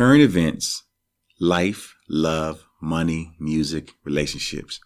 current events, life, love, money, music, relationships.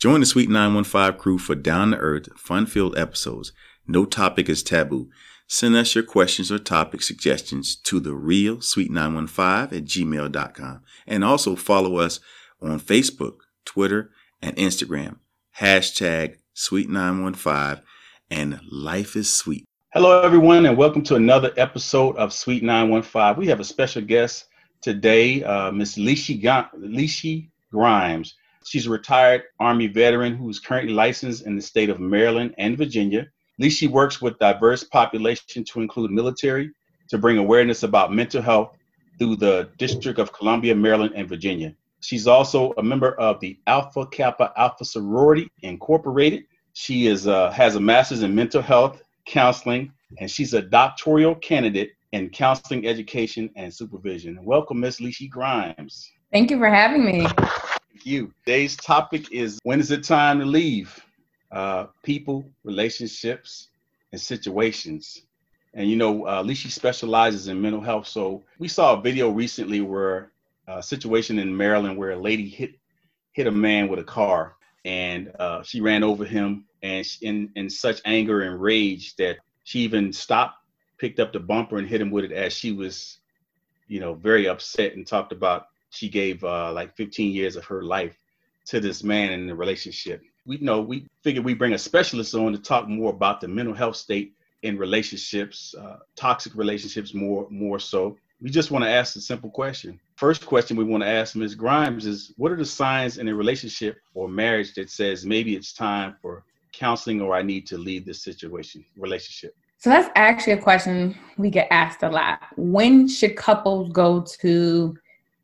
Join the Sweet 915 crew for down to earth, fun filled episodes. No topic is taboo. Send us your questions or topic suggestions to the real sweet 915 at gmail.com. And also follow us on Facebook, Twitter, and Instagram. Hashtag sweet 915 and life is sweet. Hello, everyone, and welcome to another episode of Sweet 915. We have a special guest today, uh, Miss Leishy Grimes. She's a retired Army veteran who is currently licensed in the state of Maryland and Virginia. Leishy works with diverse population to include military to bring awareness about mental health through the District of Columbia, Maryland, and Virginia. She's also a member of the Alpha Kappa Alpha Sorority Incorporated. She is uh, has a master's in mental health counseling, and she's a doctoral candidate in counseling, education, and supervision. Welcome, Miss Leishy Grimes. Thank you for having me. Thank you. Today's topic is when is it time to leave? Uh, people, relationships, and situations. And you know, uh, Leishy specializes in mental health. So we saw a video recently where a situation in Maryland where a lady hit hit a man with a car, and uh, she ran over him, and in in such anger and rage that she even stopped, picked up the bumper, and hit him with it as she was, you know, very upset and talked about she gave uh, like 15 years of her life to this man in the relationship. We know we figured we bring a specialist on to talk more about the mental health state in relationships, uh, toxic relationships more more so. We just want to ask a simple question. First question we want to ask Ms. Grimes is what are the signs in a relationship or marriage that says maybe it's time for counseling or I need to leave this situation, relationship? So that's actually a question we get asked a lot. When should couples go to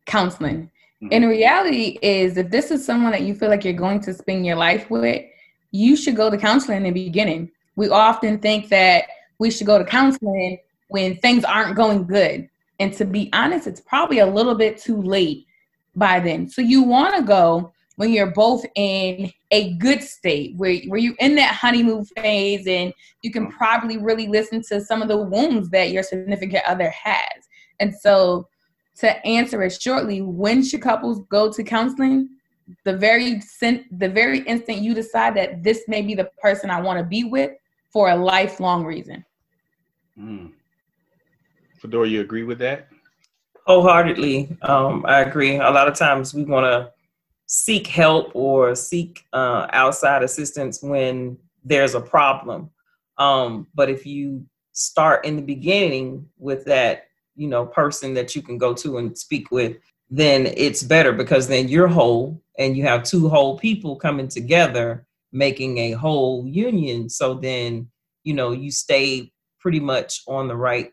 counseling? Mm-hmm. And the reality is if this is someone that you feel like you're going to spend your life with, you should go to counseling in the beginning. We often think that we should go to counseling when things aren't going good. And to be honest, it's probably a little bit too late by then. So you want to go when you're both in a good state, where, where you're in that honeymoon phase and you can probably really listen to some of the wounds that your significant other has. And so to answer it shortly, when should couples go to counseling? The very the very instant you decide that this may be the person I want to be with for a lifelong reason. Mm. Fedora, you agree with that? Wholeheartedly, um, I agree. A lot of times we want to seek help or seek uh, outside assistance when there's a problem. Um, but if you start in the beginning with that, you know, person that you can go to and speak with, then it's better because then you're whole and you have two whole people coming together making a whole union. So then, you know, you stay pretty much on the right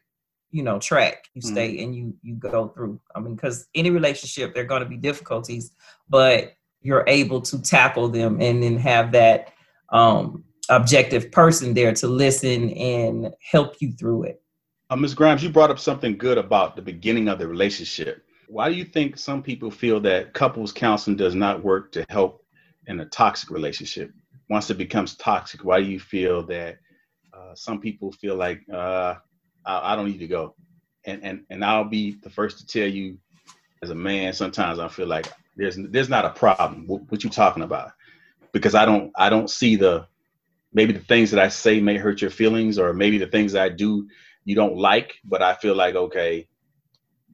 you know track. You mm-hmm. stay and you you go through i mean because any relationship there are going to be difficulties but you're able to tackle them and then have that um objective person there to listen and help you through it. Uh, ms grimes you brought up something good about the beginning of the relationship. Why do you think some people feel that couples counseling does not work to help in a toxic relationship? Once it becomes toxic why do you feel that uh, some people feel like uh, I, I don't need to go. And and and I'll be the first to tell you, as a man, sometimes I feel like there's there's not a problem. What, what you talking about? Because I don't I don't see the maybe the things that I say may hurt your feelings, or maybe the things I do you don't like. But I feel like okay,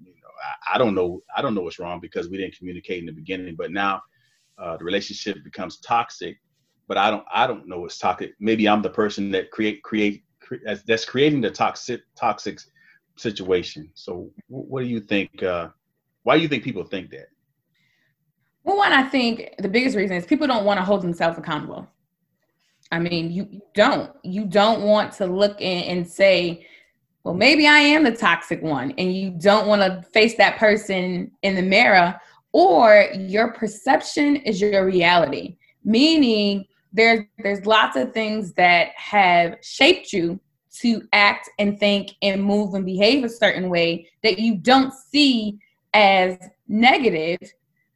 you know, I, I don't know I don't know what's wrong because we didn't communicate in the beginning. But now uh, the relationship becomes toxic. But I don't I don't know what's toxic. Maybe I'm the person that create create that's creating the toxic toxic situation. So, what do you think? Uh, why do you think people think that? Well, one, I think the biggest reason is people don't want to hold themselves accountable. I mean, you don't. You don't want to look in and say, well, maybe I am the toxic one. And you don't want to face that person in the mirror, or your perception is your reality, meaning there's there's lots of things that have shaped you to act and think and move and behave a certain way that you don't see as negative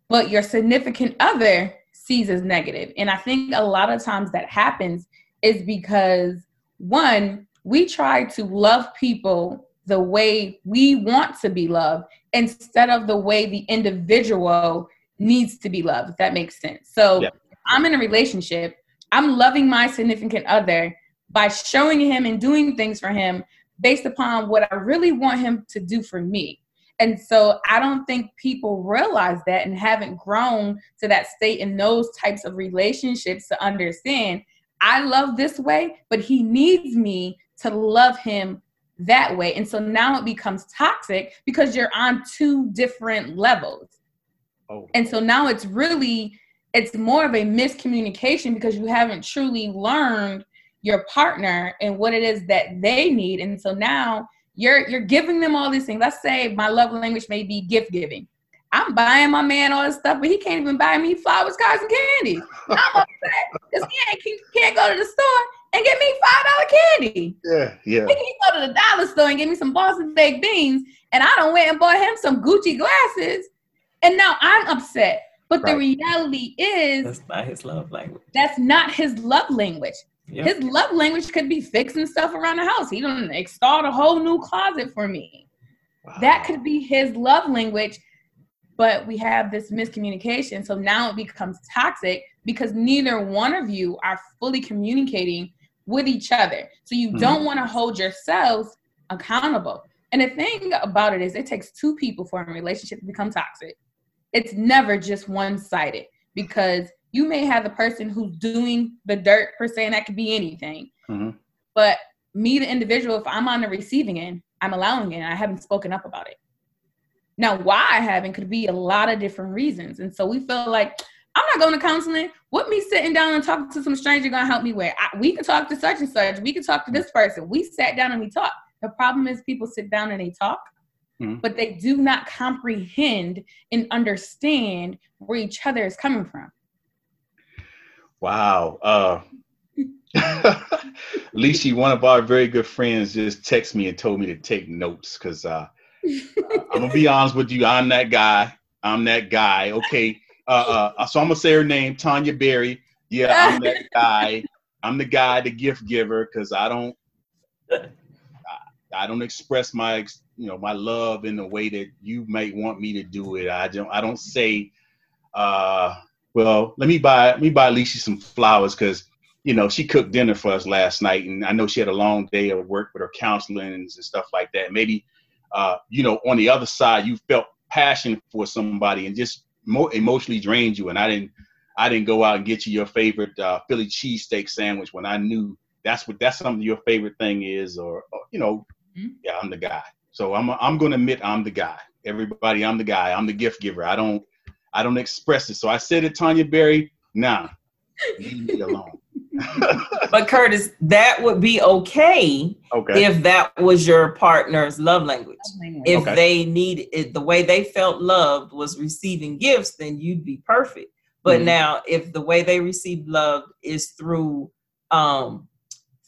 but your significant other sees as negative and i think a lot of times that happens is because one we try to love people the way we want to be loved instead of the way the individual needs to be loved, if that makes sense. So yeah. I'm in a relationship, I'm loving my significant other by showing him and doing things for him based upon what I really want him to do for me. And so I don't think people realize that and haven't grown to that state in those types of relationships to understand I love this way, but he needs me to love him that way. And so now it becomes toxic because you're on two different levels. Oh. And so now it's really it's more of a miscommunication because you haven't truly learned your partner and what it is that they need. And so now you're you're giving them all these things. Let's say my love language may be gift giving. I'm buying my man all this stuff, but he can't even buy me flowers, cards, and candy. I'm upset because he, he can't go to the store and get me five dollar candy. Yeah, yeah. He can go to the dollar store and get me some Boston baked beans, and I don't went and bought him some Gucci glasses, and now I'm upset. But right. the reality is that's not his love language. That's not his love language. Yep. His love language could be fixing stuff around the house. He done installed a whole new closet for me. Wow. That could be his love language, but we have this miscommunication. So now it becomes toxic because neither one of you are fully communicating with each other. So you mm-hmm. don't want to hold yourselves accountable. And the thing about it is, it takes two people for a relationship to become toxic. It's never just one sided because you may have the person who's doing the dirt per se, and that could be anything. Mm-hmm. But me, the individual, if I'm on the receiving end, I'm allowing it. I haven't spoken up about it. Now, why I haven't could be a lot of different reasons. And so we feel like I'm not going to counseling. What me sitting down and talking to some stranger gonna help me with? I, we can talk to such and such. We can talk to this person. We sat down and we talked. The problem is people sit down and they talk, mm-hmm. but they do not comprehend and understand where each other is coming from. Wow. Uh, Leishy, one of our very good friends, just texted me and told me to take notes because uh, I'm gonna be honest with you. I'm that guy. I'm that guy. Okay. Uh, uh, so I'm gonna say her name, Tanya Berry. Yeah, I'm that guy. I'm the guy, the gift giver, because I don't, I, I, don't express my, you know, my love in the way that you might want me to do it. I don't, I don't say, uh, well, let me buy, let me buy Alicia some flowers because, you know, she cooked dinner for us last night, and I know she had a long day of work with her counseling and stuff like that. Maybe, uh, you know, on the other side, you felt passion for somebody and just mo- emotionally drained you, and I didn't I didn't go out and get you your favorite uh, Philly cheesesteak sandwich when I knew that's what that's something your favorite thing is, or, or you know, mm-hmm. yeah, I'm the guy. So I'm I'm going to admit I'm the guy. Everybody, I'm the guy. I'm the gift giver. I don't I don't express it. So I said to Tanya Berry, nah, leave me alone. but Curtis, that would be okay, okay if that was your partner's love language. If okay. they need it, the way they felt loved was receiving gifts, then you'd be perfect. But mm-hmm. now, if the way they receive love is through um,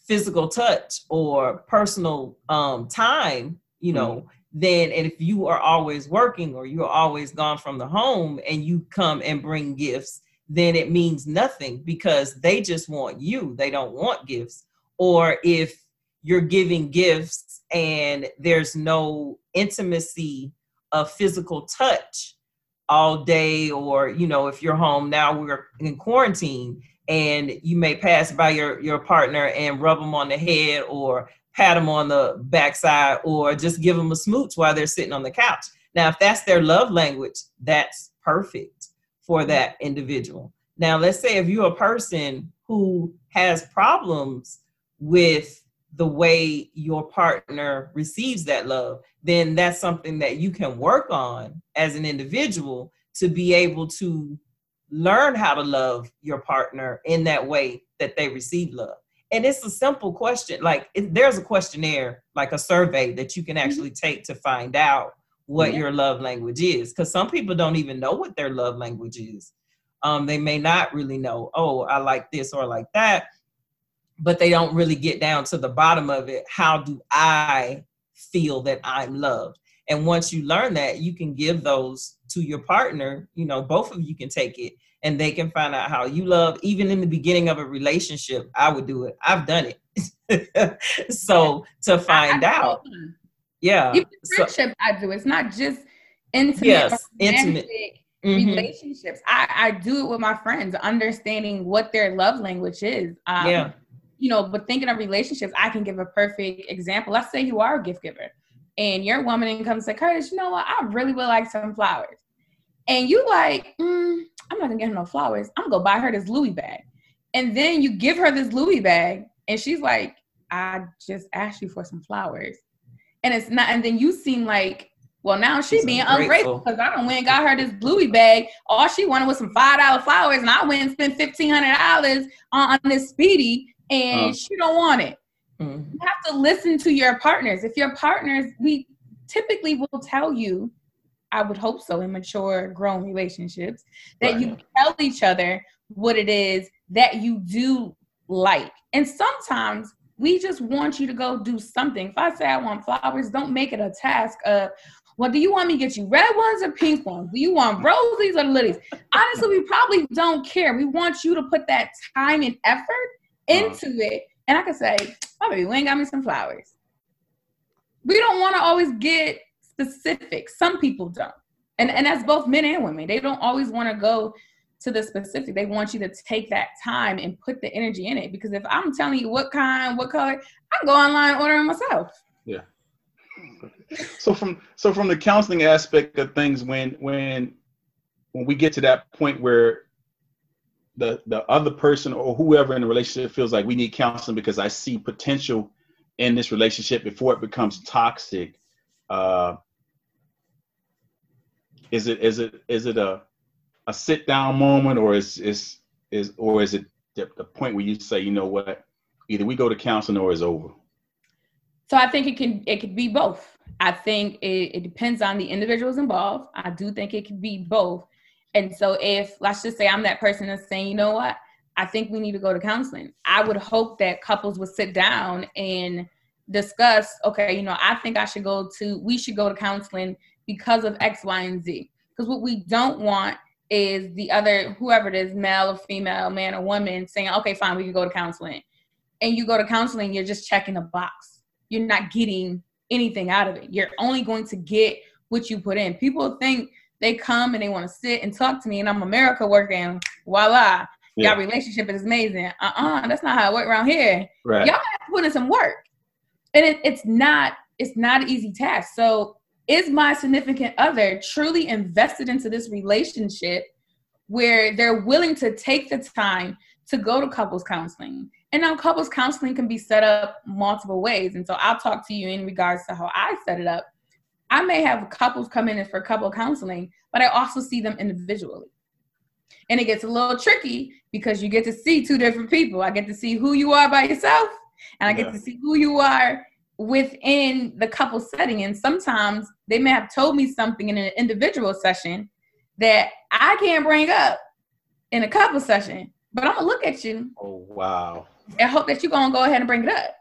physical touch or personal um, time, you know, mm-hmm. Then and if you are always working or you're always gone from the home and you come and bring gifts, then it means nothing because they just want you. They don't want gifts. Or if you're giving gifts and there's no intimacy of physical touch all day, or, you know, if you're home now, we're in quarantine and you may pass by your, your partner and rub them on the head or pat them on the backside or just give them a smooch while they're sitting on the couch. Now, if that's their love language, that's perfect for that individual. Now, let's say if you're a person who has problems with the way your partner receives that love, then that's something that you can work on as an individual to be able to learn how to love your partner in that way that they receive love. And it's a simple question. Like it, there's a questionnaire, like a survey that you can mm-hmm. actually take to find out what your love language is because some people don't even know what their love language is um, they may not really know oh i like this or like that but they don't really get down to the bottom of it how do i feel that i'm loved and once you learn that you can give those to your partner you know both of you can take it and they can find out how you love even in the beginning of a relationship i would do it i've done it so to find I, I out yeah. Even friendship, so, I do. It's not just intimate, yes, intimate. Mm-hmm. relationships. I, I do it with my friends, understanding what their love language is. Um, yeah. You know, but thinking of relationships, I can give a perfect example. Let's say you are a gift giver and your woman and comes to say, Curtis, you know what? I really would like some flowers. And you like, mm, I'm not gonna get her no flowers. I'm gonna go buy her this Louis bag. And then you give her this Louis bag, and she's like, I just asked you for some flowers. And it's not, and then you seem like well, now she She's being ungrateful because I don't went and got her this Louis bag. All she wanted was some five dollar flowers, and I went and spent fifteen hundred dollars on, on, this speedy, and uh. she don't want it. Mm. You have to listen to your partners. If your partners, we typically will tell you, I would hope so in mature, grown relationships, that right. you tell each other what it is that you do like. And sometimes we just want you to go do something. If I say I want flowers, don't make it a task of, well, do you want me to get you red ones or pink ones? Do you want roses or lilies? Honestly, we probably don't care. We want you to put that time and effort uh-huh. into uh, it. And I can say, oh, baby, we ain't got me some flowers. We don't want to always get specific. Some people don't. And, and that's both men and women. They don't always want to go to the specific. They want you to take that time and put the energy in it. Because if I'm telling you what kind, what color, I can go online ordering myself. Yeah so from so from the counseling aspect of things when when when we get to that point where the the other person or whoever in the relationship feels like we need counseling because I see potential in this relationship before it becomes toxic uh is it is it is it a a sit down moment or is is is or is it the, the point where you say you know what either we go to counseling or it's over so I think it can it could be both. I think it, it depends on the individuals involved. I do think it could be both. And so if let's just say I'm that person that's saying, you know what, I think we need to go to counseling. I would hope that couples would sit down and discuss, okay, you know, I think I should go to we should go to counseling because of X, Y, and Z. Because what we don't want is the other whoever it is, male or female, man or woman, saying, okay, fine, we can go to counseling. And you go to counseling, you're just checking a box you're not getting anything out of it. You're only going to get what you put in. People think they come and they want to sit and talk to me, and I'm America working. Voila, yeah. y'all relationship is amazing. Uh uh-uh, uh, that's not how it works around here. Right. Y'all have to put in some work, and it, it's not it's not an easy task. So, is my significant other truly invested into this relationship where they're willing to take the time to go to couples counseling and now couples counseling can be set up multiple ways. And so I'll talk to you in regards to how I set it up. I may have couples come in for couple counseling, but I also see them individually. And it gets a little tricky because you get to see two different people. I get to see who you are by yourself, and I get yeah. to see who you are within the couple setting. And sometimes they may have told me something in an individual session that I can't bring up in a couple session, but I'm gonna look at you. Oh wow and hope that you're gonna go ahead and bring it up.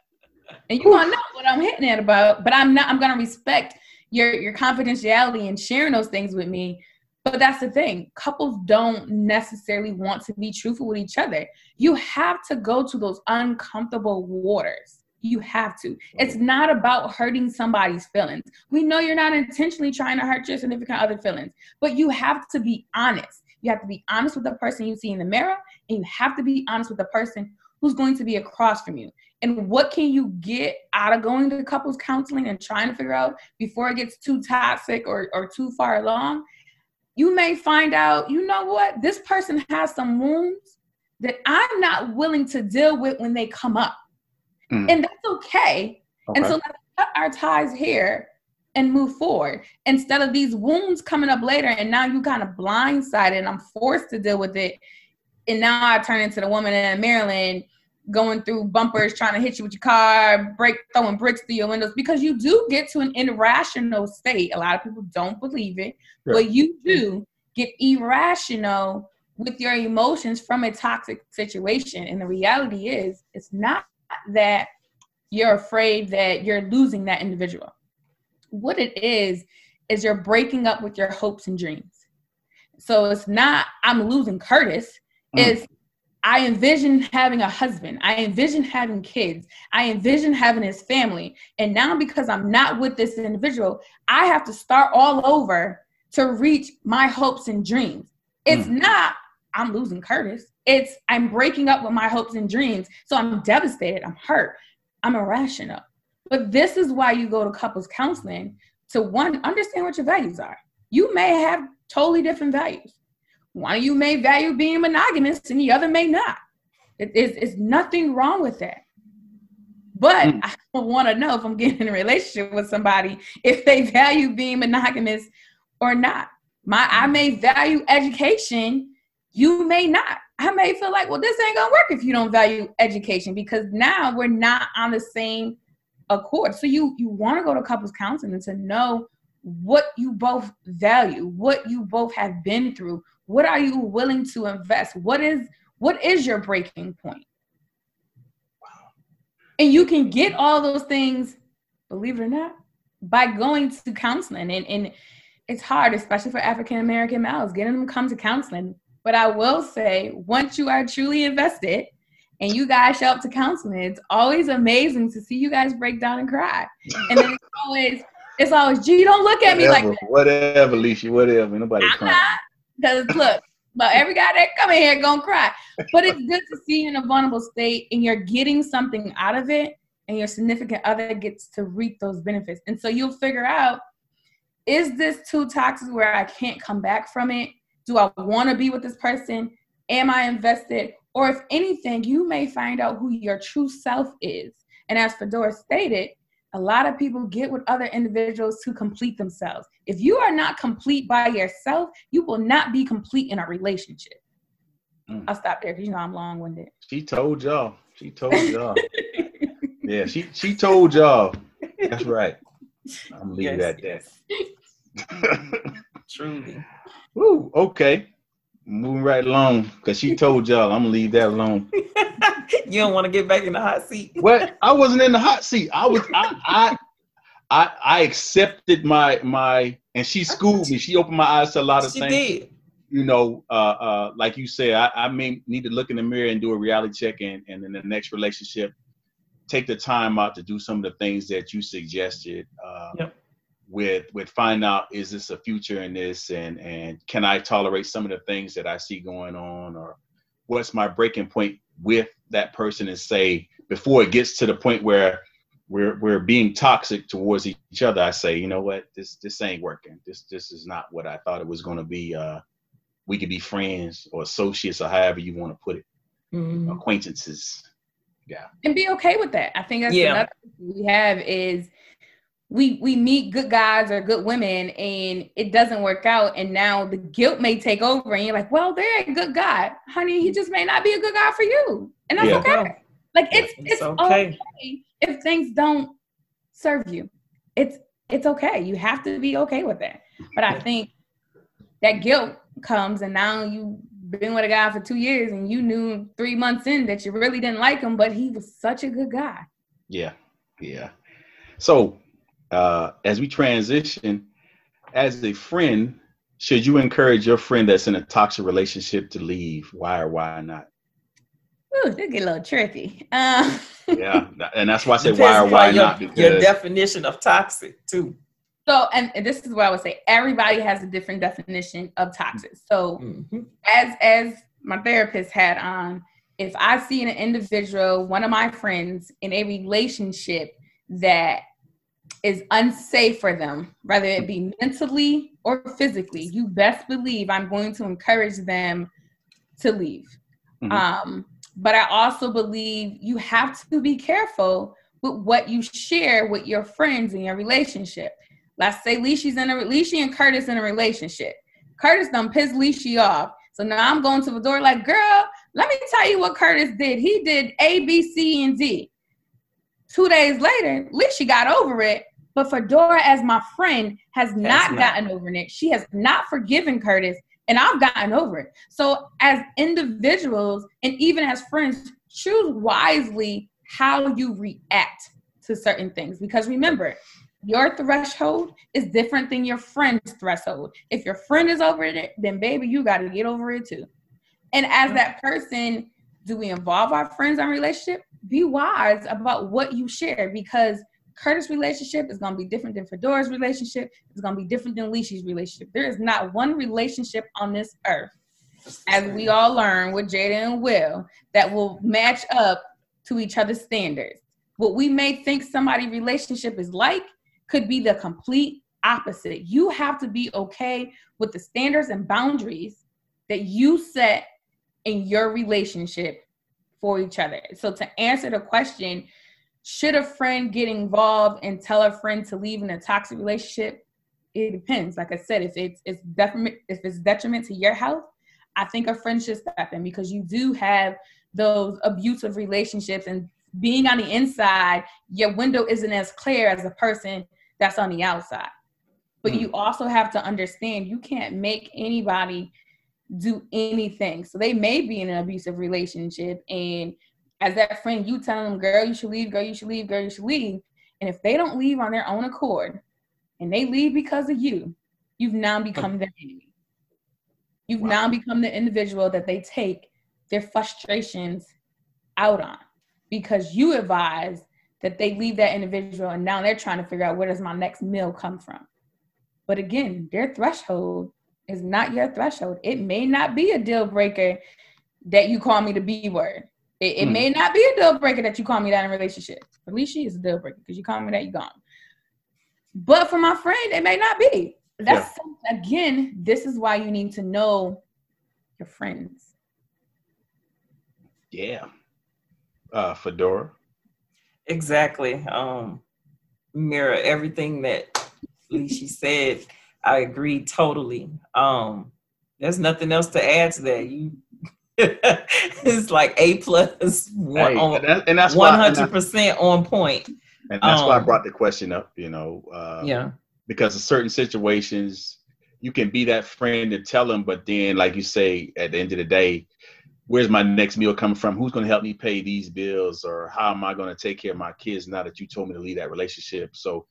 And you wanna know what I'm hitting at about, but I'm not I'm gonna respect your your confidentiality and sharing those things with me. But that's the thing. Couples don't necessarily want to be truthful with each other. You have to go to those uncomfortable waters. You have to. It's mm-hmm. not about hurting somebody's feelings. We know you're not intentionally trying to hurt your significant other feelings, but you have to be honest. You have to be honest with the person you see in the mirror, and you have to be honest with the person who's going to be across from you. And what can you get out of going to couples counseling and trying to figure out before it gets too toxic or, or too far along? You may find out, you know what, this person has some wounds that I'm not willing to deal with when they come up. Mm. And that's okay. okay. And so let's cut our ties here and move forward instead of these wounds coming up later and now you kind of blindsided and I'm forced to deal with it and now I turn into the woman in Maryland going through bumpers, trying to hit you with your car, break throwing bricks through your windows because you do get to an irrational state. A lot of people don't believe it, yeah. but you do get irrational with your emotions from a toxic situation. And the reality is, it's not that you're afraid that you're losing that individual. What it is, is you're breaking up with your hopes and dreams. So it's not, I'm losing Curtis mm. is I envision having a husband. I envision having kids. I envision having his family. And now, because I'm not with this individual, I have to start all over to reach my hopes and dreams. It's mm. not, I'm losing Curtis. It's, I'm breaking up with my hopes and dreams. So I'm devastated. I'm hurt. I'm irrational. But this is why you go to couples counseling to one, understand what your values are. You may have totally different values. One of you may value being monogamous and the other may not. It, it's, it's nothing wrong with that. But mm. I want to know if I'm getting in a relationship with somebody if they value being monogamous or not. My I may value education, you may not. I may feel like, well, this ain't gonna work if you don't value education because now we're not on the same accord. So you you want to go to couples counseling to know what you both value, what you both have been through, what are you willing to invest? What is what is your breaking point? And you can get all those things, believe it or not, by going to counseling. And, and it's hard, especially for African American males, getting them to come to counseling. But I will say, once you are truly invested and you guys show up to counseling, it's always amazing to see you guys break down and cry. And then it's always, it's always, G. don't look at whatever, me like that. Whatever, Alicia, whatever. Nobody crying. Because look, but every guy that come in here gonna cry. But it's good to see you in a vulnerable state and you're getting something out of it, and your significant other gets to reap those benefits. And so you'll figure out is this too toxic where I can't come back from it? Do I want to be with this person? Am I invested? Or if anything, you may find out who your true self is. And as Fedora stated, a lot of people get with other individuals to complete themselves. If you are not complete by yourself, you will not be complete in a relationship. Mm. I'll stop there because you know I'm long winded. She told y'all. She told y'all. yeah, she she told y'all. That's right. I'm leaving yes, that there. Truly. Woo, okay. Moving right along because she told y'all I'm gonna leave that alone. you don't want to get back in the hot seat. well, I wasn't in the hot seat. I was I I I, I accepted my my and she schooled me. She opened my eyes to a lot of she things. Did. You know, uh, uh, like you said, I, I may need to look in the mirror and do a reality check, and, and in the next relationship, take the time out to do some of the things that you suggested. Uh, yep with with find out is this a future in this? And and can I tolerate some of the things that I see going on? Or what's my breaking point with that person and say before it gets to the point where we're we're being toxic towards each other I say you know what? This this ain't working. This this is not what I thought it was going to be uh we could be friends or associates or however you want to put it. Mm-hmm. acquaintances. Yeah. And be okay with that. I think that's yeah. another we have is we we meet good guys or good women and it doesn't work out. And now the guilt may take over and you're like well they're a good guy. Honey he just may not be a good guy for you. And that's yeah. okay. Like it's it's, it's okay. okay if things don't serve you. It's it's okay. You have to be okay with that but i think that guilt comes and now you have been with a guy for two years and you knew three months in that you really didn't like him but he was such a good guy. Yeah. Yeah. So uh, as we transition, as a friend, should you encourage your friend that's in a toxic relationship to leave? Why or why not? Ooh, they get a little tricky. Uh, yeah, and that's why I said why or why your, not. Because your definition of toxic too. So, and, and, this is what I would say: everybody has a different definition of toxic. So, mm-hmm. as as my therapist had on, if I see an individual, one of my friends, in a relationship that is unsafe for them, whether it be mentally or physically, you best believe I'm going to encourage them to leave. Mm-hmm. Um, but I also believe you have to be careful with what you share with your friends in your relationship. Let's say Leishy's in a Leishy and Curtis in a relationship. Curtis done pissed Leishy off. So now I'm going to the door like, girl, let me tell you what Curtis did. He did A, B, C, and D. Two days later, Leishy got over it but Fedora, as my friend, has not, not gotten over it. She has not forgiven Curtis, and I've gotten over it. So, as individuals and even as friends, choose wisely how you react to certain things. Because remember, your threshold is different than your friend's threshold. If your friend is over it, then baby, you got to get over it too. And as mm. that person, do we involve our friends in relationship? Be wise about what you share because Curtis' relationship is going to be different than Fedora's relationship. It's going to be different than Leishy's relationship. There is not one relationship on this earth, as we all learn with Jada and Will, that will match up to each other's standards. What we may think somebody' relationship is like could be the complete opposite. You have to be okay with the standards and boundaries that you set in your relationship for each other. So to answer the question, should a friend get involved and tell a friend to leave in a toxic relationship? It depends. Like I said, if it's it's detriment if it's detriment to your health, I think a friend should step in because you do have those abusive relationships and being on the inside, your window isn't as clear as a person that's on the outside. But you hmm. also have to understand you can't make anybody do anything. So they may be in an abusive relationship and as that friend, you telling them, girl, you should leave, girl, you should leave, girl, you should leave. And if they don't leave on their own accord and they leave because of you, you've now become their enemy. You've wow. now become the individual that they take their frustrations out on because you advise that they leave that individual and now they're trying to figure out where does my next meal come from. But again, their threshold is not your threshold. It may not be a deal breaker that you call me the B word. It, it mm. may not be a deal breaker that you call me that in a relationship. At least she is a deal breaker because you call me that, you gone. But for my friend, it may not be. That's yeah. again, this is why you need to know your friends. Yeah. Uh Fedora. Exactly. Um mirror everything that she said. I agree totally. Um there's nothing else to add to that. You it's like A plus one, hey, and, that's one hundred percent on point. And that's um, why I um, brought the question up. You know, uh, yeah, because of certain situations, you can be that friend and tell them, but then, like you say, at the end of the day, where's my next meal coming from? Who's going to help me pay these bills, or how am I going to take care of my kids now that you told me to leave that relationship? So,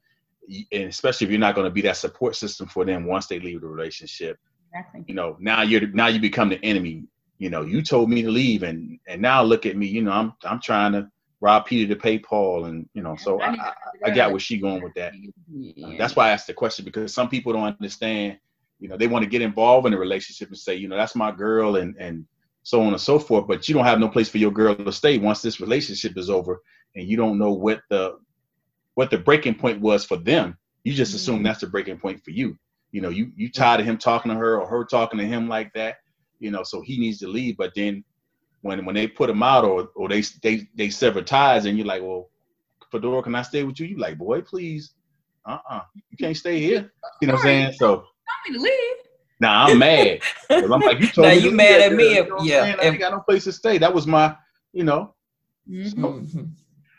and especially if you're not going to be that support system for them once they leave the relationship, exactly. you know, now you're now you become the enemy you know, you told me to leave, and and now look at me. You know, I'm I'm trying to rob Peter to pay Paul, and you know, so I, I, I got where she going with that. Uh, that's why I asked the question because some people don't understand. You know, they want to get involved in a relationship and say, you know, that's my girl, and and so on and so forth. But you don't have no place for your girl to stay once this relationship is over, and you don't know what the what the breaking point was for them. You just assume mm-hmm. that's the breaking point for you. You know, you you tired of him talking to her or her talking to him like that you know, so he needs to leave. But then when when they put him out or or they they they sever ties, and you're like, well, Fedora, can I stay with you? You like, boy, please, uh uh-uh. uh you can't stay here. You know what I'm saying? So tell me to leave. Now nah, I'm mad. I'm like, you told now me you mad at me? If, yeah, I ain't got no place to stay. That was my, you know. Mm-hmm. So.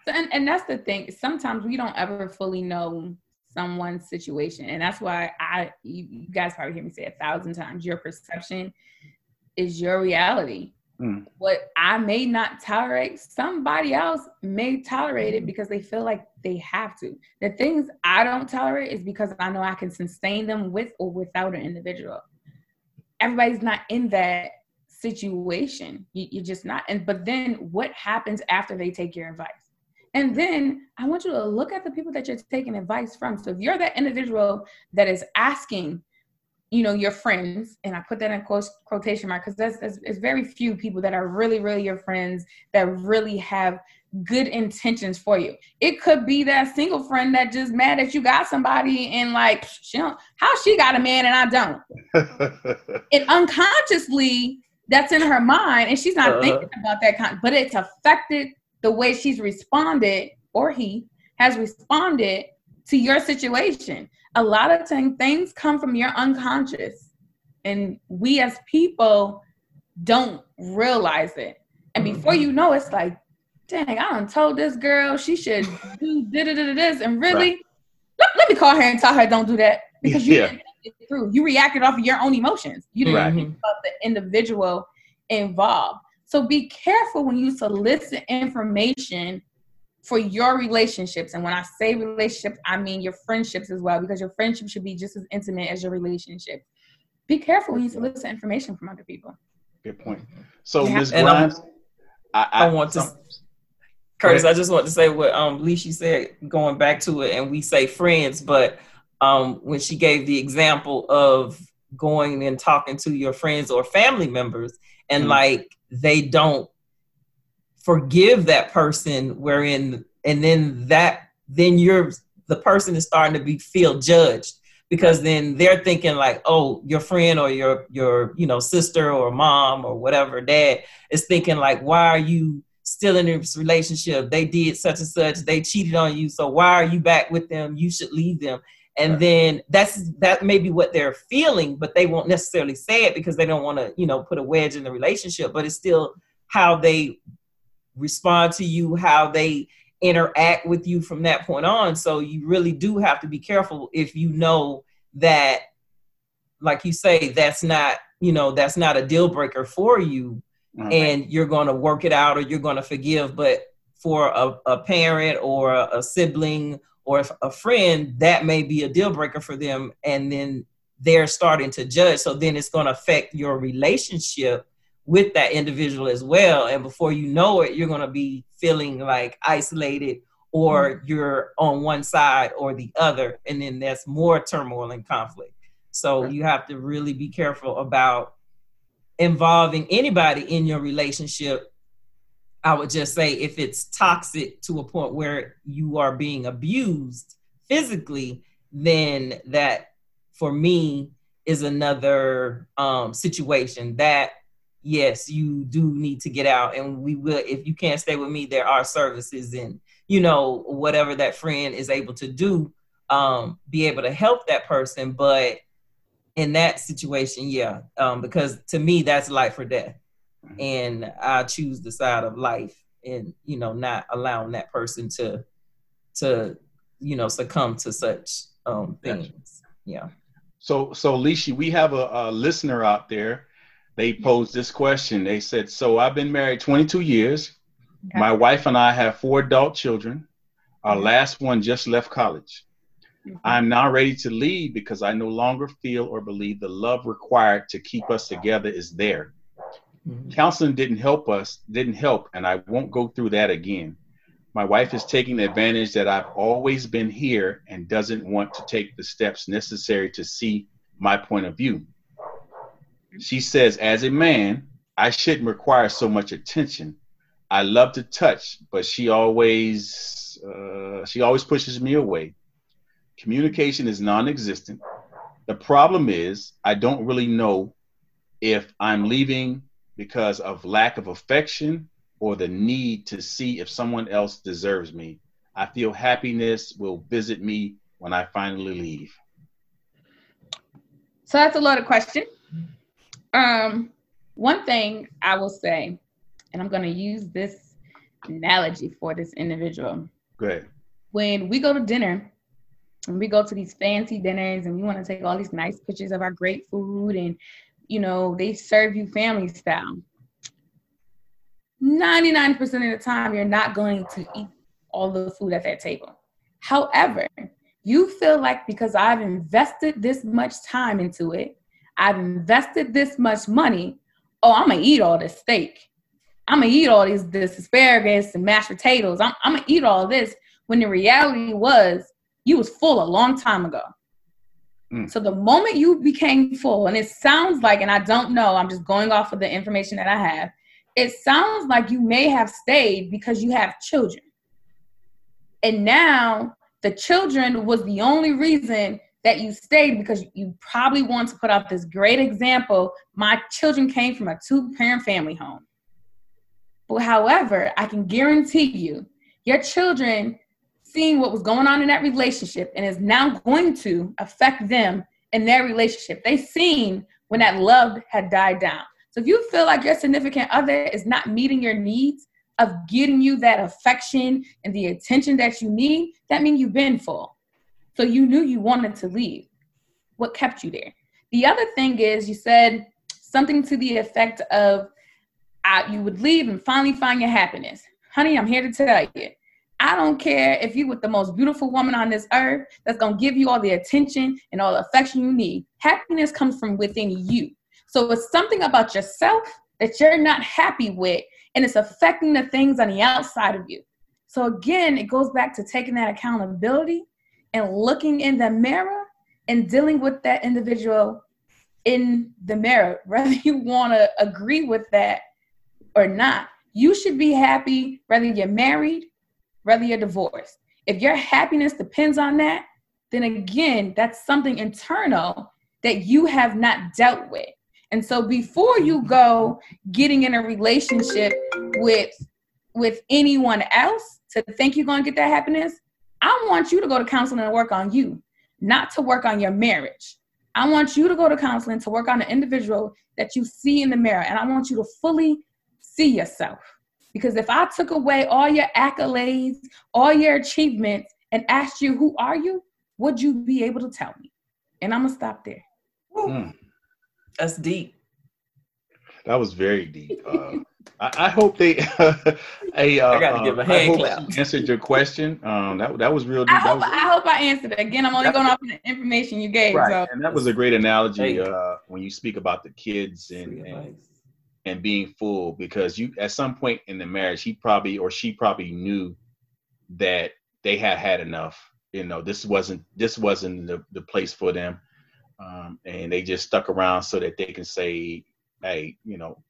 And and that's the thing. Sometimes we don't ever fully know someone's situation, and that's why I you guys probably hear me say a thousand times. Your perception is your reality. Mm. What I may not tolerate, somebody else may tolerate it because they feel like they have to. The things I don't tolerate is because I know I can sustain them with or without an individual. Everybody's not in that situation. You, are just not. And but then what happens after they take your advice? And then I want you to look at the people that you're taking advice from. So if you're that individual that is asking you know your friends and i put that in quotation mark because there's, there's, there's very few people that are really really your friends that really have good intentions for you. It could be that single friend that just mad that you got somebody and like she don't, how she got a man and i don't? And unconsciously that's in her mind and she's not uh-huh. thinking about that kind but it's affected the way she's responded or he has responded to your situation a lot of times things come from your unconscious. And we as people don't realize it. And before mm-hmm. you know it's like dang i don't told this girl she should do this. And really right. let, let, me call her and tell her don't do that. Because you yeah. didn't think it through. You reacted off of your own emotions. You didn't right. think about the individual involved. So be careful when you solicit information for your relationships. And when I say relationships, I mean your friendships as well, because your friendship should be just as intimate as your relationship. Be careful when you solicit information from other people. Good point. So, Ms. Grimes, I, I, I, want to Curtis, I just want to say what um Leishy said, going back to it, and we say friends, but um when she gave the example of going and talking to your friends or family members, and mm-hmm. like they don't forgive that person, wherein and then that then you're the person is starting to be feel judged. Because then they're thinking like oh your friend or your your you know sister or mom or whatever dad is thinking like why are you still in this relationship? They did such and such. They cheated on you. So why are you back with them? You should leave them. And right. then that's that may be what they're feeling but they won't necessarily say it because they don't want to you know put a wedge in the relationship but it's still how they respond to you how they interact with you from that point on. So you really do have to be careful if you know that, like you say, that's not, you know, that's not a deal breaker for you mm-hmm. and you're going to work it out or you're going to forgive. But for a, a parent or a, a sibling or a friend, that may be a deal breaker for them. And then they're starting to judge. So then it's going to affect your relationship with that individual as well. And before you know it, you're going to be feeling like isolated or mm-hmm. you're on one side or the other. And then that's more turmoil and conflict. So you have to really be careful about involving anybody in your relationship. I would just say if it's toxic to a point where you are being abused physically, then that for me is another um, situation that yes, you do need to get out. And we will, if you can't stay with me, there are services and, you know, whatever that friend is able to do, um, be able to help that person. But in that situation, yeah, um, because to me, that's life or death. Mm-hmm. And I choose the side of life and, you know, not allowing that person to, to, you know, succumb to such um, things. Yeah. So, so Leishy, we have a, a listener out there they posed this question. They said, So I've been married 22 years. Okay. My wife and I have four adult children. Our last one just left college. Mm-hmm. I'm now ready to leave because I no longer feel or believe the love required to keep us together is there. Mm-hmm. Counseling didn't help us, didn't help, and I won't go through that again. My wife is taking advantage that I've always been here and doesn't want to take the steps necessary to see my point of view she says, as a man, I shouldn't require so much attention. I love to touch, but she always uh, she always pushes me away. Communication is non-existent. The problem is I don't really know if I'm leaving because of lack of affection or the need to see if someone else deserves me. I feel happiness will visit me when I finally leave. So that's a loaded question. Um, one thing I will say, and I'm going to use this analogy for this individual. Great. When we go to dinner, and we go to these fancy dinners, and we want to take all these nice pictures of our great food, and you know they serve you family style. 99% of the time, you're not going to eat all the food at that table. However, you feel like because I've invested this much time into it, I've invested this much money. Oh, I'm gonna eat all this steak. I'm gonna eat all these this asparagus and mashed potatoes. I'm, I'm gonna eat all this. When the reality was, you was full a long time ago. Mm. So the moment you became full, and it sounds like, and I don't know, I'm just going off of the information that I have. It sounds like you may have stayed because you have children. And now the children was the only reason that you stayed because you probably want to put out this great example. My children came from a two parent family home. But however, I can guarantee you, your children seeing what was going on in that relationship and is now going to affect them in their relationship. They seen when that love had died down. So if you feel like your significant other is not meeting your needs of getting you that affection and the attention that you need, that means you've been full. So you knew you wanted to leave. What kept you there? The other thing is you said something to the effect of uh, you would leave and finally find your happiness. Honey, I'm here to tell you. I don't care if you with the most beautiful woman on this earth that's gonna give you all the attention and all the affection you need. Happiness comes from within you. So it's something about yourself that you're not happy with, and it's affecting the things on the outside of you. So again, it goes back to taking that accountability and looking in the mirror and dealing with that individual in the mirror, whether you want to agree with that or not. You should be happy whether you're married, whether you're divorced. If your happiness depends on that, then again, that's something internal that you have not dealt with. And so before you go getting in a relationship with with anyone else to think you're going to get that happiness, I want you to go to counseling and work on you, not to work on your marriage. I want you to go to counseling to work on the individual that you see in the mirror. And I want you to fully see yourself. Because if I took away all your accolades, all your achievements, and asked you, who are you? Would you be able to tell me? And I'm going to stop there. Mm. That's deep. That was very deep. Uh, I, I, hope they. uh, I got to give a hand clap. Answered your question. Um, that that was real deep. I hope, was, I, hope I answered it. Again, I'm only going off the information you gave. Right, so. and that was a great analogy uh, when you speak about the kids and, and and being full because you at some point in the marriage he probably or she probably knew that they had had enough. You know, this wasn't this wasn't the, the place for them. Um, and they just stuck around so that they can say, "Hey, you know,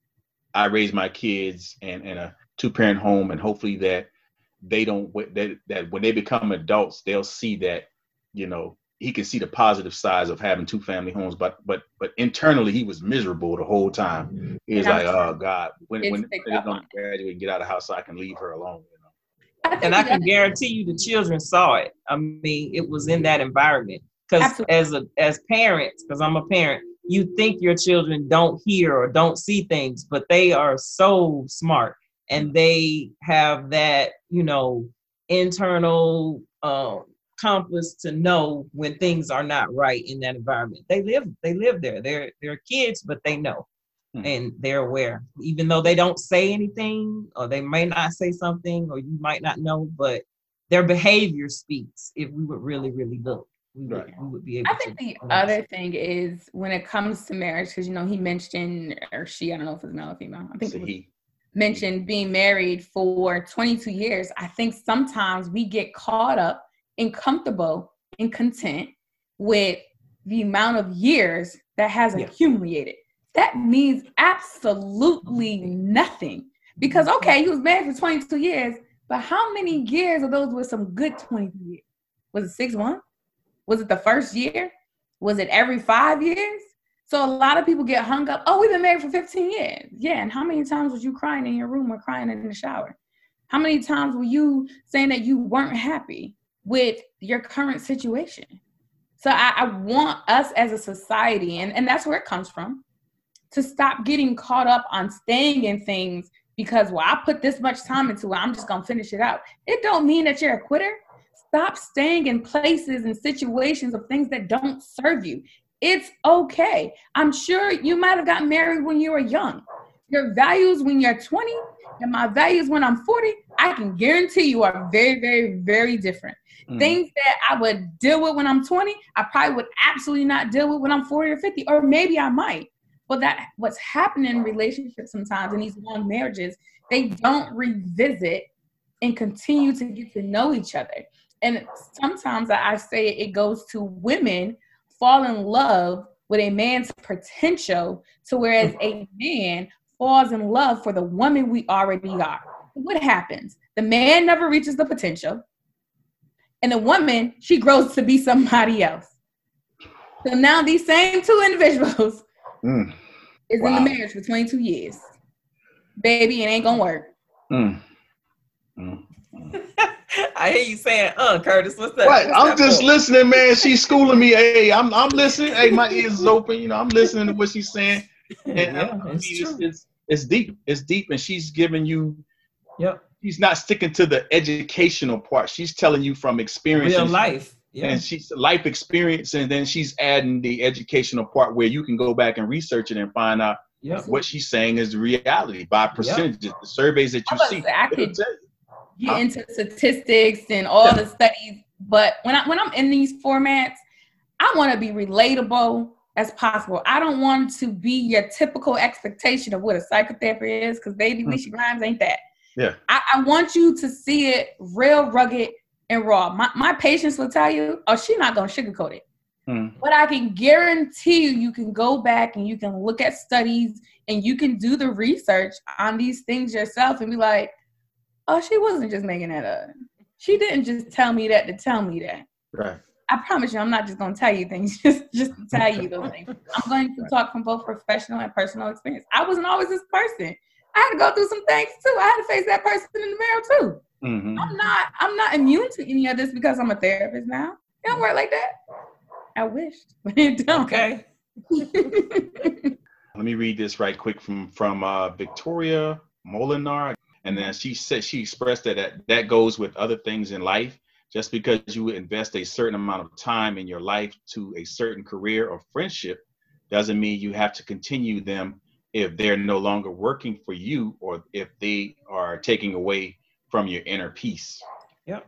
I raised my kids in, in a two parent home, and hopefully that they don't that that when they become adults, they'll see that you know he can see the positive sides of having two family homes. But but but internally, he was miserable the whole time. He was like, "Oh God, when when they're going to graduate and get out of the house, so I can leave her alone." You know? and I can guarantee you, the children saw it. I mean, it was in that environment because as a as parents, because I'm a parent, you think your children don't hear or don't see things, but they are so smart and they have that, you know, internal um, compass to know when things are not right in that environment. They live, they live there. They're they're kids, but they know. Hmm. And they're aware, even though they don't say anything, or they may not say something, or you might not know, but their behavior speaks if we would really, really look we would, right. we would be able I think the other thing is when it comes to marriage, because you know he mentioned or she, I don't know if it's male or female. I think so he mentioned being married for 22 years. I think sometimes we get caught up and comfortable and content with the amount of years that has yeah. accumulated. That means absolutely nothing. Because okay, he was married for 22 years, but how many years of those were some good 22 years? Was it six months? Was it the first year? Was it every five years? So a lot of people get hung up. Oh, we've been married for 15 years. Yeah. And how many times was you crying in your room or crying in the shower? How many times were you saying that you weren't happy with your current situation? So I, I want us as a society, and, and that's where it comes from, to stop getting caught up on staying in things because well, I put this much time into it, I'm just gonna finish it out. It don't mean that you're a quitter. Stop staying in places and situations of things that don't serve you. It's okay. I'm sure you might have gotten married when you were young. Your values when you're 20 and my values when I'm 40, I can guarantee you are very, very, very different. Mm. Things that I would deal with when I'm 20, I probably would absolutely not deal with when I'm 40 or 50, or maybe I might. But that what's happening in relationships sometimes in these long marriages, they don't revisit and continue to get to know each other and sometimes I say it goes to women fall in love with a man's potential to whereas a man falls in love for the woman we already are. What happens? The man never reaches the potential. And the woman, she grows to be somebody else. So now these same two individuals mm. is wow. in the marriage for 22 years. Baby, it ain't gonna work. Mm. Mm. I hear you saying, "Uh, Curtis, what's that?" Right, what's I'm just listening, man. She's schooling me. Hey, I'm I'm listening. Hey, my ears is open. You know, I'm listening to what she's saying. And yeah, I mean, it's, it's, it's deep. It's deep, and she's giving you. Yep. She's not sticking to the educational part. She's telling you from experience. Real life. Yeah. And she's life experience, and then she's adding the educational part where you can go back and research it and find out yep. what she's saying is reality by percentages. Yep. The surveys that you see. Exactly get into statistics and all yeah. the studies. But when I when I'm in these formats, I want to be relatable as possible. I don't want to be your typical expectation of what a psychotherapist is, because baby, mm-hmm. Leishy Grimes ain't that. Yeah. I, I want you to see it real rugged and raw. My my patients will tell you, oh, she's not gonna sugarcoat it. Mm. But I can guarantee you, you can go back and you can look at studies and you can do the research on these things yourself and be like, oh, she wasn't just making that up. She didn't just tell me that to tell me that. Right. I promise you, I'm not just going to tell you things just just to tell you those things. I'm going to talk from both professional and personal experience. I wasn't always this person. I had to go through some things too. I had to face that person in the mirror too. hmm I'm not I'm not immune to any of this because I'm a therapist now. It don't work like that. I wished, but it don't. Okay. Let me read this right quick from from uh, Victoria Molinar, and then she said she expressed that, that that goes with other things in life. Just because you invest a certain amount of time in your life to a certain career or friendship, doesn't mean you have to continue them if they're no longer working for you or if they are taking away from your inner peace. Yep.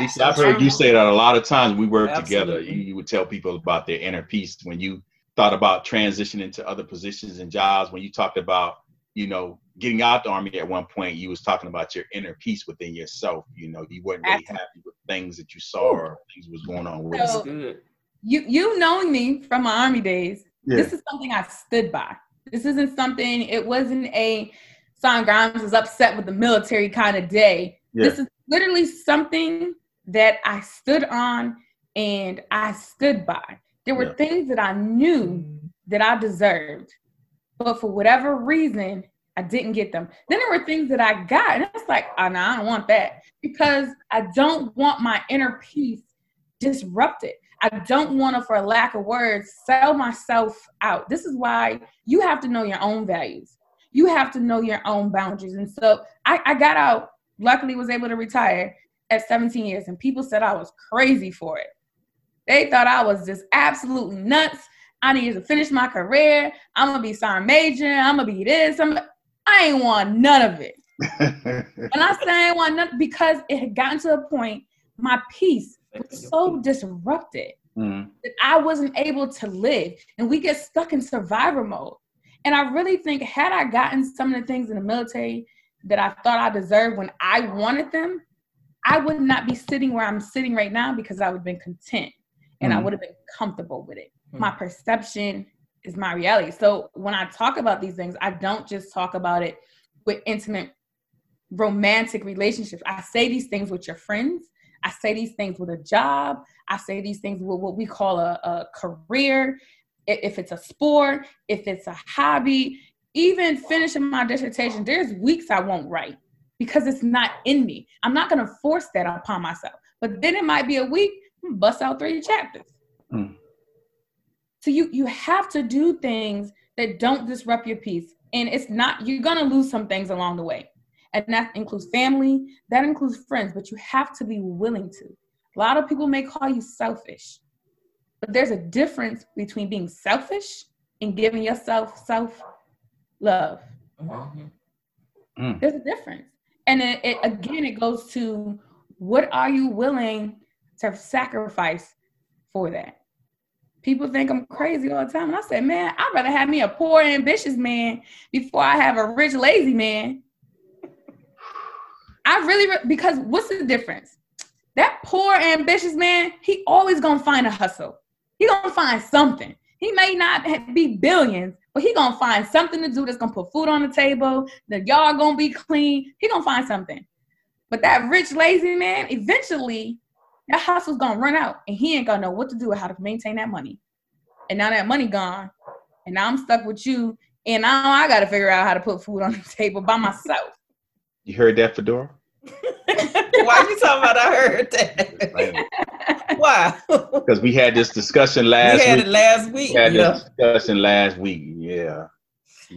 Lisa, I've heard you say that a lot of times we work together. You, you would tell people about their inner peace when you thought about transitioning to other positions and jobs. When you talked about, you know, getting out the army at one point, you was talking about your inner peace within yourself. You know, you weren't really Absolutely. happy with things that you saw or things was going on with. So- you. That's good. you you knowing me from my army days, this is something I stood by. This isn't something. It wasn't a Son Grimes is upset with the military kind of day. Yeah. This is literally something that I stood on and I stood by. There were Yeah. things that I knew that I deserved, but for whatever reason, I didn't get them. Then there were things that I got, and it's like, ah, oh, no, I don't want that because I don't want my inner peace disrupted. I don't want to, for lack of words, sell myself out. This is why you have to know your own values. You have to know your own boundaries. And so I, I got out, luckily was able to retire at 17 years, and people said I was crazy for it. They thought I was just absolutely nuts. I need to finish my career. I'm gonna be sergeant major. I'm gonna be this. I'm. I ain't want none of it. And I say I ain't want none because it had gotten to a point. My peace was so disrupted Mhm. that I wasn't able to live. And we get stuck in survivor mode. And I really think, had I gotten some of the things in the military that I thought I deserved when I wanted them, I would not be sitting where I'm sitting right now because I would have been content and I Mhm. would have been comfortable with it. My perception is my reality. So when I talk about these things, I don't just talk about it with intimate romantic relationships. I say these things with your friends. I say these things with a job. I say these things with what we call a, a career. If it's a sport, if it's a hobby, even finishing my dissertation, there's weeks I won't write because it's not in me. I'm not going to force that upon myself. But then it might be a week, bust out three chapters. Mm. So you you have to do things that don't disrupt your peace. And it's not you're gonna lose some things along the way. And that includes family, that includes friends, but you have to be willing to. A lot of people may call you selfish, but there's a difference between being selfish and giving yourself self love. Mhm. Mm. There's a difference. And it, it again, it goes to what are you willing to sacrifice for that? People think I'm crazy all the time. And I said, man, I'd rather have me a poor, ambitious man before I have a rich, lazy man. I really, re- because what's the difference? That poor, ambitious man, he always gonna find a hustle. He gonna find something. He may not be billions, but he gonna find something to do that's gonna put food on the table. The yard gonna be clean. He gonna find something. But that rich, lazy man, eventually, that hustle's gonna run out, and he ain't gonna know what to do or how to maintain that money. And now that money gone, and now I'm stuck with you, and now I gotta figure out how to put food on the table by myself. You heard that, Fedora? Why are you talking about? I heard that. Why? Because we had this discussion we last had week. it last week. We had Yeah. this discussion last week. Yeah.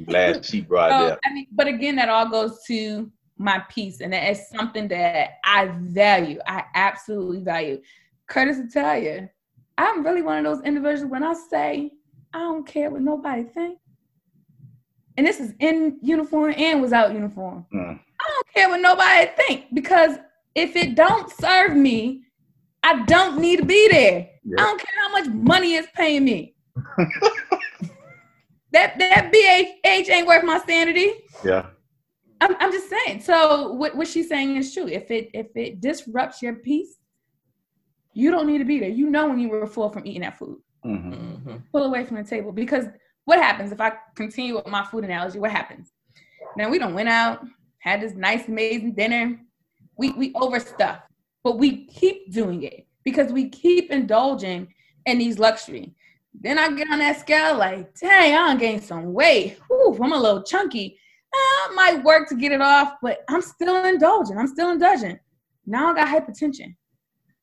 Last she brought it up. I mean, but again, that all goes to my peace, and that is something that I value. I absolutely value. Curtis will tell you, I'm really one of those individuals when I say I don't care what nobody think, and this is in uniform and without uniform. Mm. I don't care what nobody think because if it don't serve me, I don't need to be there. Yeah. I don't care how much money it's paying me. that that BH ain't worth my sanity. Yeah. I'm, I'm just saying. So what, what she's saying is true. If it if it disrupts your peace, you don't need to be there. You know when you were full from eating that food. Mm-hmm. Mm-hmm. Pull away from the table because what happens if I continue with my food analogy? What happens? Now we don't went out, had this nice, amazing dinner. We we overstuff, but we keep doing it because we keep indulging in these luxury. Then I get on that scale like, dang, I am gaining some weight. Whew, I'm a little chunky. Eh, I might work to get it off, but I'm still indulging. I'm still indulging. Now I got hypertension.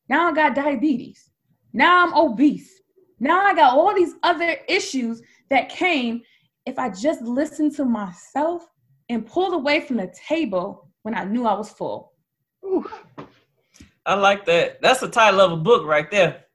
Now I got diabetes. Now I'm obese. Now I got all these other issues that came if I just listened to myself and pulled away from the table when I knew I was full. Ooh. I like that. That's the title of a book right there.